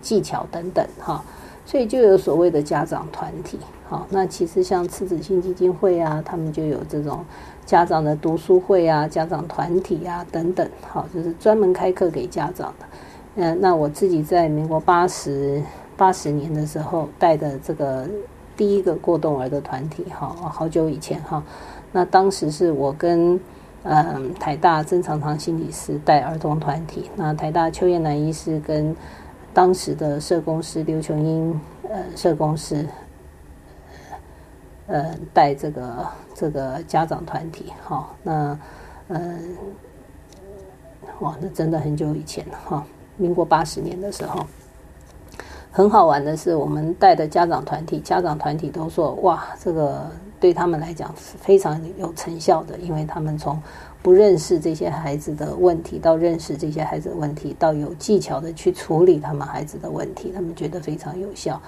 技巧等等，哈，所以就有所谓的家长团体，好，那其实像赤子心基金会啊，他们就有这种家长的读书会啊，家长团体啊等等，好，就是专门开课给家长的。嗯，那我自己在民国八十八十年的时候带的这个第一个过动儿的团体，哈，好久以前，哈。那当时是我跟嗯台大曾长堂心理师带儿童团体，那台大邱燕南医师跟当时的社工师刘琼英呃社工师呃带这个这个家长团体，哈，那嗯哇，那真的很久以前了哈，民国八十年的时候。很好玩的是，我们带的家长团体，家长团体都说：“哇，这个对他们来讲是非常有成效的，因为他们从不认识这些孩子的问题，到认识这些孩子的问题，到有技巧的去处理他们孩子的问题，他们觉得非常有效。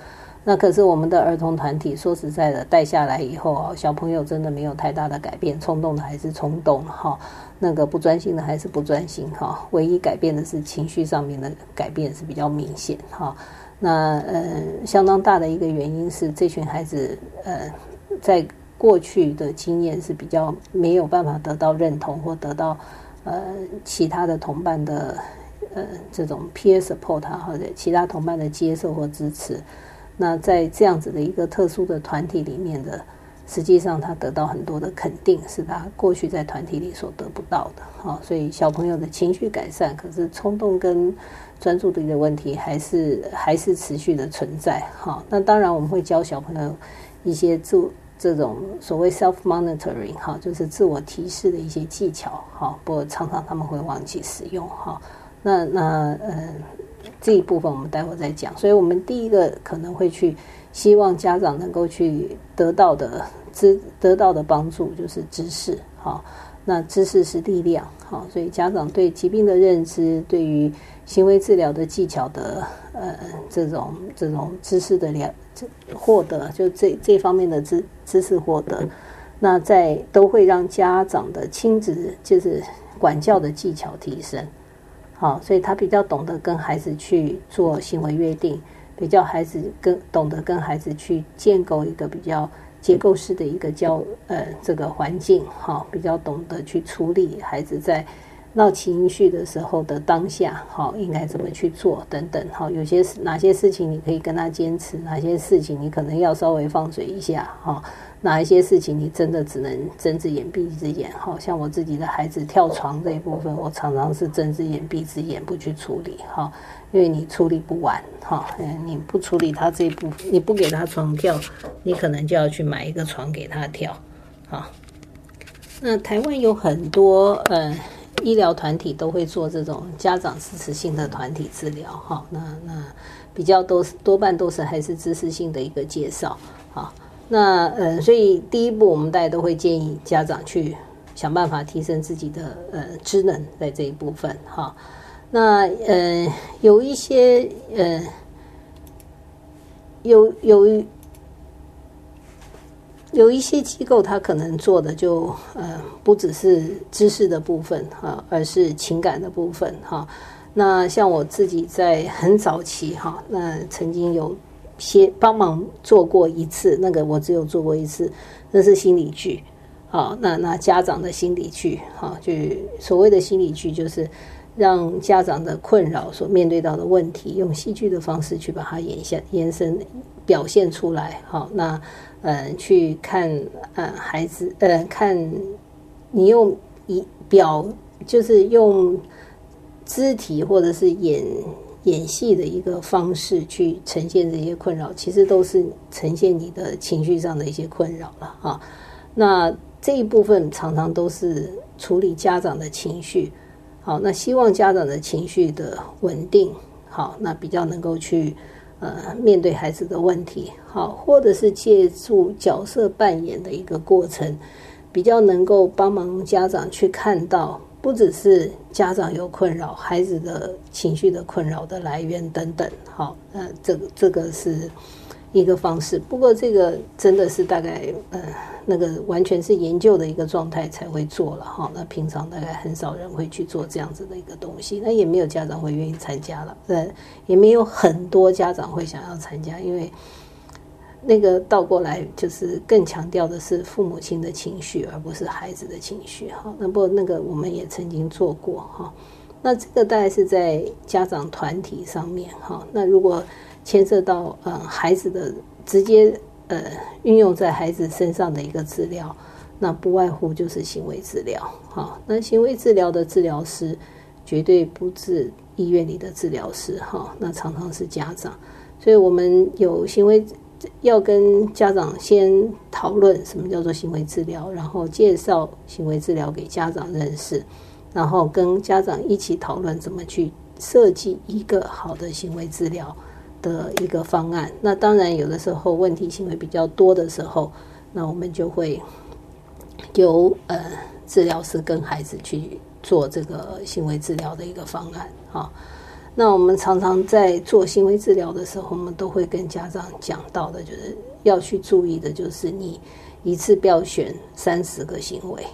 那可是我们的儿童团体，说实在的，带下来以后啊，小朋友真的没有太大的改变，冲动的还是冲动哈，[LAUGHS] 那个不专心的还是不专心哈，唯一改变的是情绪上面的改变是比较明显哈。”那呃，相当大的一个原因是，这群孩子呃，在过去的经验是比较没有办法得到认同或得到呃其他的同伴的呃这种 peer support 或者其他同伴的接受或支持。那在这样子的一个特殊的团体里面的，实际上他得到很多的肯定，是他过去在团体里所得不到的。好，所以小朋友的情绪改善，可是冲动跟专注力的问题还是还是持续的存在，哈。那当然我们会教小朋友一些自这种所谓 self monitoring，哈，就是自我提示的一些技巧，哈。不过常常他们会忘记使用，哈。那那呃这一部分我们待会再讲。所以我们第一个可能会去希望家长能够去得到的知得到的帮助就是知识，哈。那知识是力量，哈，所以家长对疾病的认知，对于行为治疗的技巧的，呃，这种这种知识的了获得，就这这方面的知知识获得，那在都会让家长的亲子就是管教的技巧提升，好，所以他比较懂得跟孩子去做行为约定，比较孩子跟懂得跟孩子去建构一个比较。结构式的一个教呃这个环境哈，比较懂得去处理孩子在闹情绪的时候的当下哈，应该怎么去做等等哈，有些哪些事情你可以跟他坚持，哪些事情你可能要稍微放水一下哈。哪一些事情你真的只能睁只眼闭一只眼？哈，像我自己的孩子跳床这一部分，我常常是睁只眼闭只眼不去处理哈，因为你处理不完哈，嗯，你不处理他这一部分，你不给他床跳，你可能就要去买一个床给他跳，好。那台湾有很多呃医疗团体都会做这种家长支持性的团体治疗哈，那那比较多多半都是还是知识性的一个介绍啊。那呃，所以第一步，我们大家都会建议家长去想办法提升自己的呃职能，在这一部分哈。那呃，有一些呃，有有有一些机构，他可能做的就呃不只是知识的部分哈，而是情感的部分哈。那像我自己在很早期哈，那曾经有些帮忙做过一次，那个我只有做过一次，那是心理剧。好，那那家长的心理剧，哈，就所谓的心理剧，就是让家长的困扰所面对到的问题，用戏剧的方式去把它延下延伸表现出来。好，那嗯，去看呃孩子，呃看你用一表，就是用肢体或者是演演戏的一个方式去呈现这些困扰，其实都是呈现你的情绪上的一些困扰了啊。那这一部分常常都是处理家长的情绪，好，那希望家长的情绪的稳定，好，那比较能够去呃面对孩子的问题，好，或者是借助角色扮演的一个过程，比较能够帮忙家长去看到，不只是家长有困扰，孩子的情绪的困扰的来源等等，好，那这个这个是。一个方式，不过这个真的是大概呃那个完全是研究的一个状态才会做了哈。那平常大概很少人会去做这样子的一个东西，那也没有家长会愿意参加了，呃，也没有很多家长会想要参加，因为那个倒过来就是更强调的是父母亲的情绪，而不是孩子的情绪哈。那不那个我们也曾经做过哈。那这个大概是在家长团体上面哈。那如果牵涉到呃孩子的直接呃运用在孩子身上的一个治疗，那不外乎就是行为治疗。哈，那行为治疗的治疗师绝对不是医院里的治疗师。哈，那常常是家长，所以我们有行为要跟家长先讨论什么叫做行为治疗，然后介绍行为治疗给家长认识，然后跟家长一起讨论怎么去设计一个好的行为治疗。的一个方案，那当然有的时候问题行为比较多的时候，那我们就会由呃治疗师跟孩子去做这个行为治疗的一个方案啊。那我们常常在做行为治疗的时候，我们都会跟家长讲到的，就是要去注意的，就是你一次不要选三十个行为，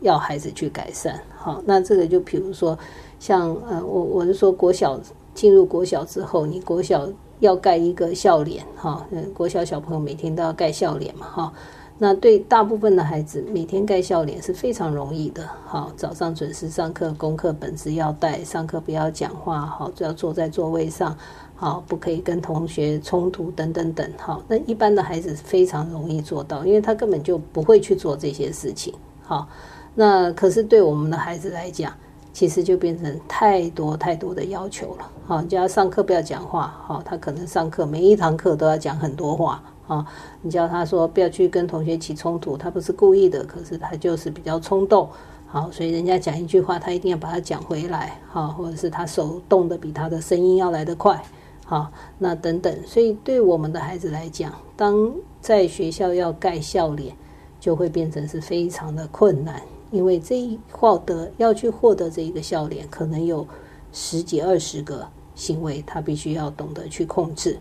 要孩子去改善。好，那这个就比如说像呃，我我是说国小。进入国小之后，你国小要盖一个笑脸哈，嗯国小小朋友每天都要盖笑脸嘛哈。那对大部分的孩子，每天盖笑脸是非常容易的。好，早上准时上课，功课本子要带，上课不要讲话，好，就要坐在座位上，好，不可以跟同学冲突等等等。好，那一般的孩子非常容易做到，因为他根本就不会去做这些事情。好，那可是对我们的孩子来讲，其实就变成太多太多的要求了，好，叫他上课不要讲话，好，他可能上课每一堂课都要讲很多话，啊，你叫他说不要去跟同学起冲突，他不是故意的，可是他就是比较冲动，好，所以人家讲一句话，他一定要把它讲回来，好，或者是他手动的比他的声音要来得快，好，那等等，所以对我们的孩子来讲，当在学校要盖笑脸，就会变成是非常的困难。因为这一获得要去获得这一个笑脸，可能有十几二十个行为，他必须要懂得去控制。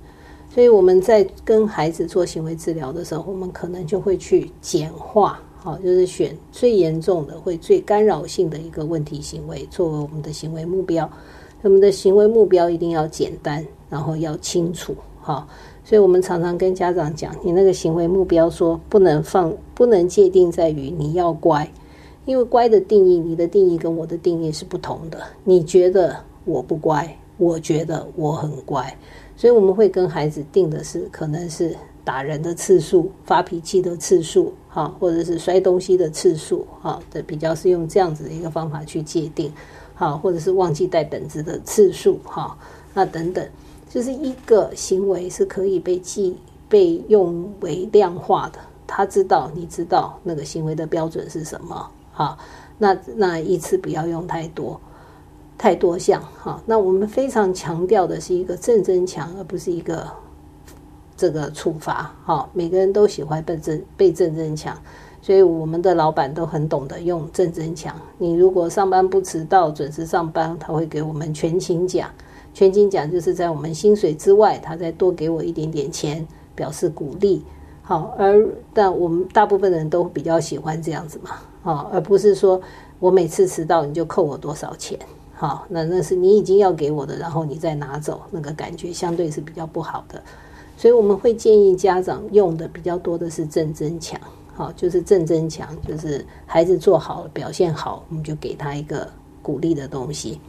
所以我们在跟孩子做行为治疗的时候，我们可能就会去简化，好，就是选最严重的、会最干扰性的一个问题行为作为我们的行为目标。我们的行为目标一定要简单，然后要清楚，好。所以我们常常跟家长讲，你那个行为目标说不能放，不能界定在于你要乖。因为乖的定义，你的定义跟我的定义是不同的。你觉得我不乖，我觉得我很乖，所以我们会跟孩子定的是，可能是打人的次数、发脾气的次数，哈，或者是摔东西的次数，哈，的比较是用这样子的一个方法去界定，哈，或者是忘记带本子的次数，哈，那等等，就是一个行为是可以被记、被用为量化的。他知道，你知道那个行为的标准是什么。好，那那一次不要用太多，太多项。好，那我们非常强调的是一个正增强，而不是一个这个处罚。好，每个人都喜欢被正被正增强，所以我们的老板都很懂得用正增强。你如果上班不迟到，准时上班，他会给我们全勤奖。全勤奖就是在我们薪水之外，他再多给我一点点钱，表示鼓励。好，而但我们大部分人都比较喜欢这样子嘛，啊，而不是说我每次迟到你就扣我多少钱，好，那那是你已经要给我的，然后你再拿走，那个感觉相对是比较不好的，所以我们会建议家长用的比较多的是正增强，好，就是正增强，就是孩子做好了表现好，我们就给他一个鼓励的东西。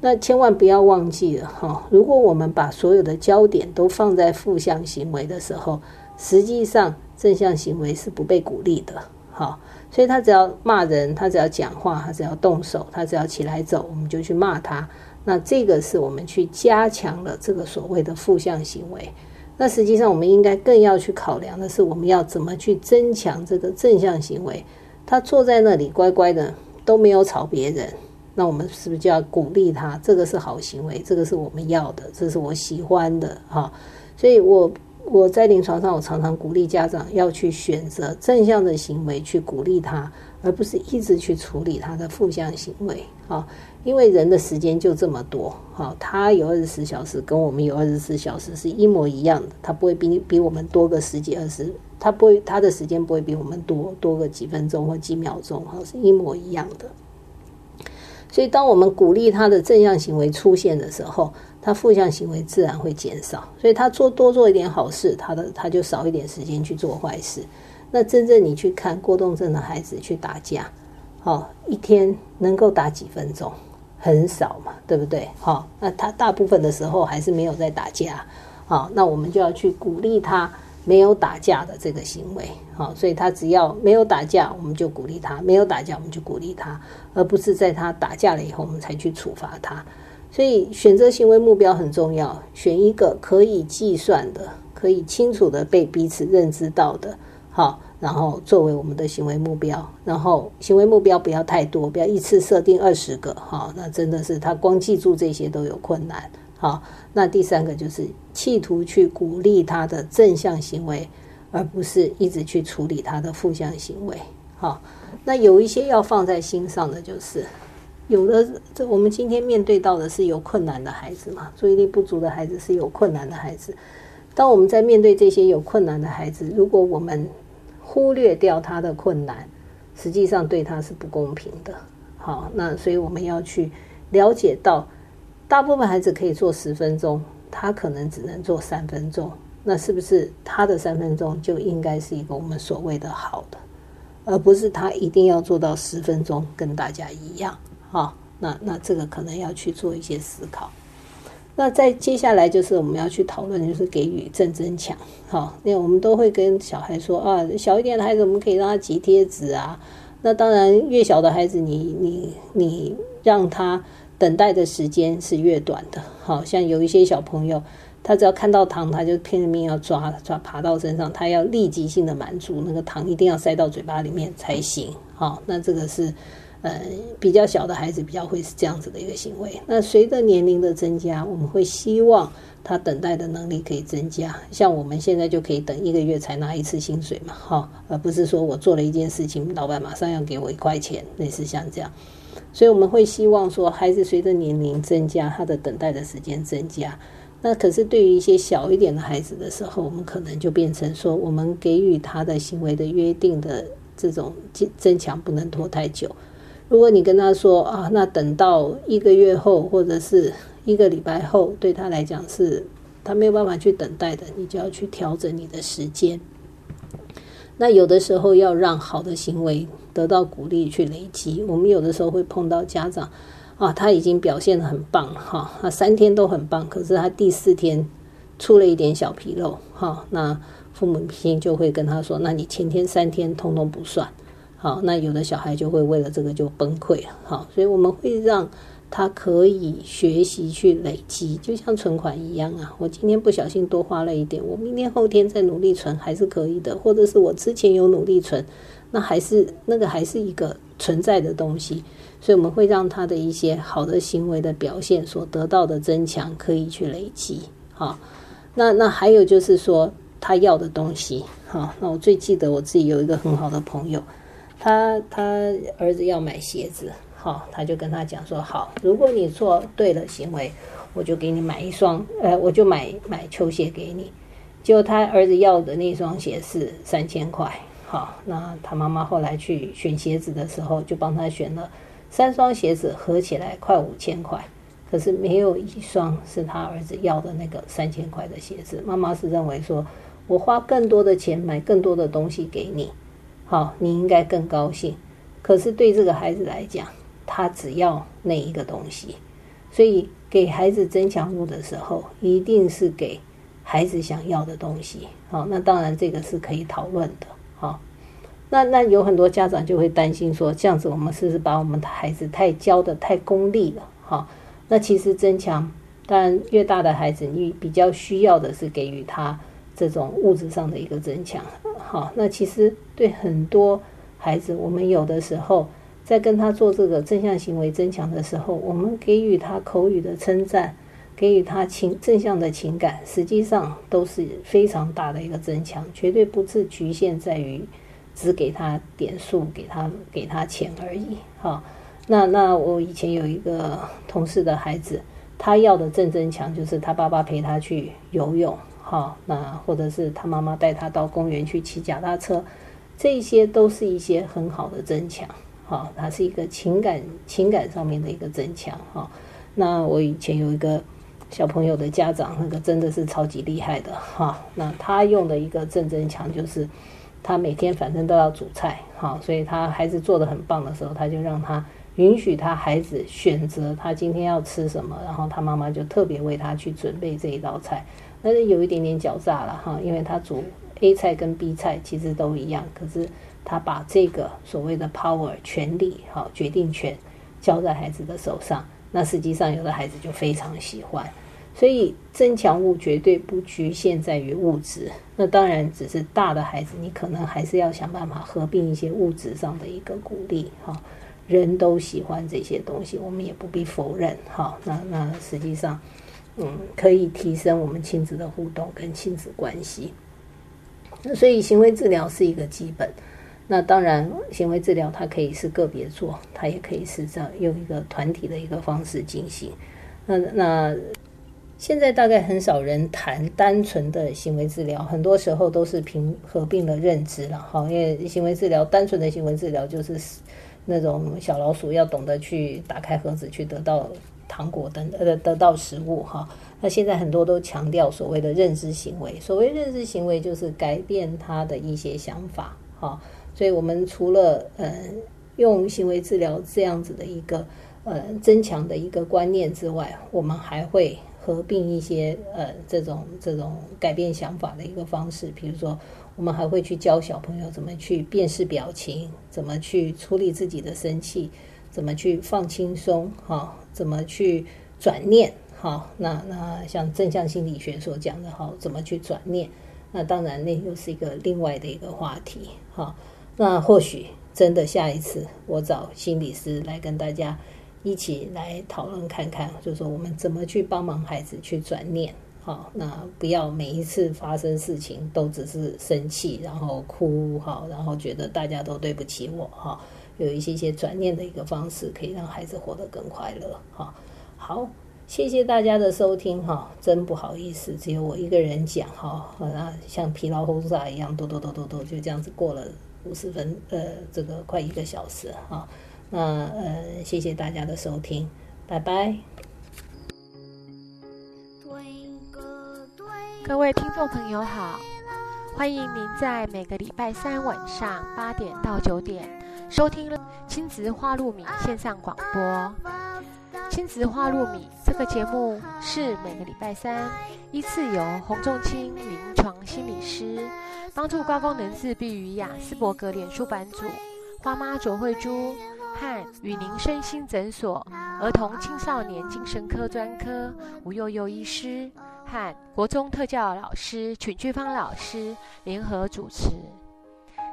那千万不要忘记了哈，如果我们把所有的焦点都放在负向行为的时候，实际上正向行为是不被鼓励的，好，所以他只要骂人，他只要讲话，他只要动手，他只要起来走，我们就去骂他。那这个是我们去加强了这个所谓的负向行为。那实际上我们应该更要去考量的是，我们要怎么去增强这个正向行为。他坐在那里乖乖的都没有吵别人。那我们是不是就要鼓励他？这个是好行为，这个是我们要的，这是我喜欢的哈。所以，我我在临床上，我常常鼓励家长要去选择正向的行为去鼓励他，而不是一直去处理他的负向行为啊。因为人的时间就这么多哈，他有二十四小时，跟我们有二十四小时是一模一样的，他不会比你比我们多个十几二十，他不会他的时间不会比我们多多个几分钟或几秒钟哈，是一模一样的。所以，当我们鼓励他的正向行为出现的时候，他负向行为自然会减少。所以，他做多做一点好事，他的他就少一点时间去做坏事。那真正你去看过动症的孩子去打架，好，一天能够打几分钟，很少嘛，对不对？好，那他大部分的时候还是没有在打架。好，那我们就要去鼓励他。没有打架的这个行为，好，所以他只要没有打架，我们就鼓励他；没有打架，我们就鼓励他，而不是在他打架了以后，我们才去处罚他。所以选择行为目标很重要，选一个可以计算的、可以清楚的被彼此认知到的，好，然后作为我们的行为目标。然后行为目标不要太多，不要一次设定二十个，好，那真的是他光记住这些都有困难。好，那第三个就是企图去鼓励他的正向行为，而不是一直去处理他的负向行为。好，那有一些要放在心上的，就是有的这我们今天面对到的是有困难的孩子嘛，注意力不足的孩子是有困难的孩子。当我们在面对这些有困难的孩子，如果我们忽略掉他的困难，实际上对他是不公平的。好，那所以我们要去了解到。大部分孩子可以做十分钟，他可能只能做三分钟。那是不是他的三分钟就应该是一个我们所谓的好的，而不是他一定要做到十分钟跟大家一样？哈，那那这个可能要去做一些思考。那在接下来就是我们要去讨论，就是给予正增强。好，因为我们都会跟小孩说啊，小一点的孩子我们可以让他集贴纸啊。那当然，越小的孩子，你你你让他。等待的时间是越短的，好像有一些小朋友，他只要看到糖，他就拼了命要抓抓，爬到身上，他要立即性的满足那个糖，一定要塞到嘴巴里面才行。好，那这个是呃比较小的孩子比较会是这样子的一个行为。那随着年龄的增加，我们会希望他等待的能力可以增加。像我们现在就可以等一个月才拿一次薪水嘛，哈，而不是说我做了一件事情，老板马上要给我一块钱，类似像这样。所以我们会希望说，孩子随着年龄增加，他的等待的时间增加。那可是对于一些小一点的孩子的时候，我们可能就变成说，我们给予他的行为的约定的这种增增强不能拖太久。如果你跟他说啊，那等到一个月后或者是一个礼拜后，对他来讲是他没有办法去等待的，你就要去调整你的时间。那有的时候要让好的行为。得到鼓励去累积，我们有的时候会碰到家长啊，他已经表现的很棒哈，他三天都很棒，可是他第四天出了一点小纰漏哈，那父母亲就会跟他说，那你前天三天通通不算，好，那有的小孩就会为了这个就崩溃，好，所以我们会让他可以学习去累积，就像存款一样啊，我今天不小心多花了一点，我明天后天再努力存还是可以的，或者是我之前有努力存。那还是那个还是一个存在的东西，所以我们会让他的一些好的行为的表现所得到的增强可以去累积。好，那那还有就是说他要的东西。好，那我最记得我自己有一个很好的朋友，他他儿子要买鞋子，好，他就跟他讲说，好，如果你做对了行为，我就给你买一双，呃，我就买买球鞋给你。就他儿子要的那双鞋是三千块，好，那他妈妈后来去选鞋子的时候，就帮他选了三双鞋子，合起来快五千块，可是没有一双是他儿子要的那个三千块的鞋子。妈妈是认为说，我花更多的钱买更多的东西给你，好，你应该更高兴。可是对这个孩子来讲，他只要那一个东西，所以给孩子增强物的时候，一定是给。孩子想要的东西，好，那当然这个是可以讨论的，好，那那有很多家长就会担心说，这样子我们是不是把我们的孩子太教的太功利了？哈，那其实增强，当然越大的孩子，你比较需要的是给予他这种物质上的一个增强，好，那其实对很多孩子，我们有的时候在跟他做这个正向行为增强的时候，我们给予他口语的称赞。给予他情正向的情感，实际上都是非常大的一个增强，绝对不是局限在于只给他点数、给他给他钱而已。哈，那那我以前有一个同事的孩子，他要的正增强就是他爸爸陪他去游泳，哈，那或者是他妈妈带他到公园去骑脚踏车，这些都是一些很好的增强。哈，它是一个情感情感上面的一个增强。哈，那我以前有一个。小朋友的家长那个真的是超级厉害的哈，那他用的一个正增强就是，他每天反正都要煮菜哈，所以他孩子做的很棒的时候，他就让他允许他孩子选择他今天要吃什么，然后他妈妈就特别为他去准备这一道菜，但是有一点点狡诈了哈，因为他煮 A 菜跟 B 菜其实都一样，可是他把这个所谓的 power 权力哈决定权交在孩子的手上。那实际上，有的孩子就非常喜欢，所以增强物绝对不局限在于物质。那当然，只是大的孩子，你可能还是要想办法合并一些物质上的一个鼓励。哈，人都喜欢这些东西，我们也不必否认。哈，那那实际上，嗯，可以提升我们亲子的互动跟亲子关系。那所以，行为治疗是一个基本。那当然，行为治疗它可以是个别做，它也可以是这样用一个团体的一个方式进行。那那现在大概很少人谈单纯的行为治疗，很多时候都是凭合并了认知了哈。因为行为治疗单纯的行为治疗就是那种小老鼠要懂得去打开盒子去得到糖果等呃得到食物哈。那现在很多都强调所谓的认知行为，所谓认知行为就是改变他的一些想法哈。所以，我们除了呃用行为治疗这样子的一个呃增强的一个观念之外，我们还会合并一些呃这种这种改变想法的一个方式。比如说，我们还会去教小朋友怎么去辨识表情，怎么去处理自己的生气，怎么去放轻松，哈，怎么去转念，哈。那那像正向心理学所讲的，哈，怎么去转念？那当然，那又是一个另外的一个话题，哈。那或许真的下一次我找心理师来跟大家一起来讨论看看，就是说我们怎么去帮忙孩子去转念，好，那不要每一次发生事情都只是生气，然后哭，好，然后觉得大家都对不起我，哈，有一些些转念的一个方式，可以让孩子活得更快乐，哈。好，谢谢大家的收听，哈，真不好意思，只有我一个人讲，哈，那像疲劳轰炸一样，嘟嘟嘟嘟嘟，就这样子过了。五十分，呃，这个快一个小时哈，那呃，谢谢大家的收听，拜拜。各位听众朋友好，欢迎您在每个礼拜三晚上八点到九点收听亲子花露米线上广播。亲子花露米这个节目是每个礼拜三依次由洪仲清临床心理师。帮助高功能自闭与雅斯伯格脸书版主花妈卓慧珠和与您身心诊所儿童青少年精神科专科吴幼幼医师和国中特教老师曲俊芳老师联合主持。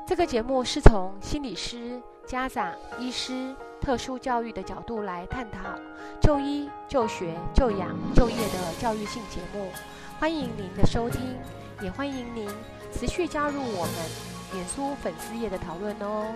这个节目是从心理师、家长、医师、特殊教育的角度来探讨就医、就学、就养、就业的教育性节目。欢迎您的收听，也欢迎您。持续加入我们脸书粉丝页的讨论哦。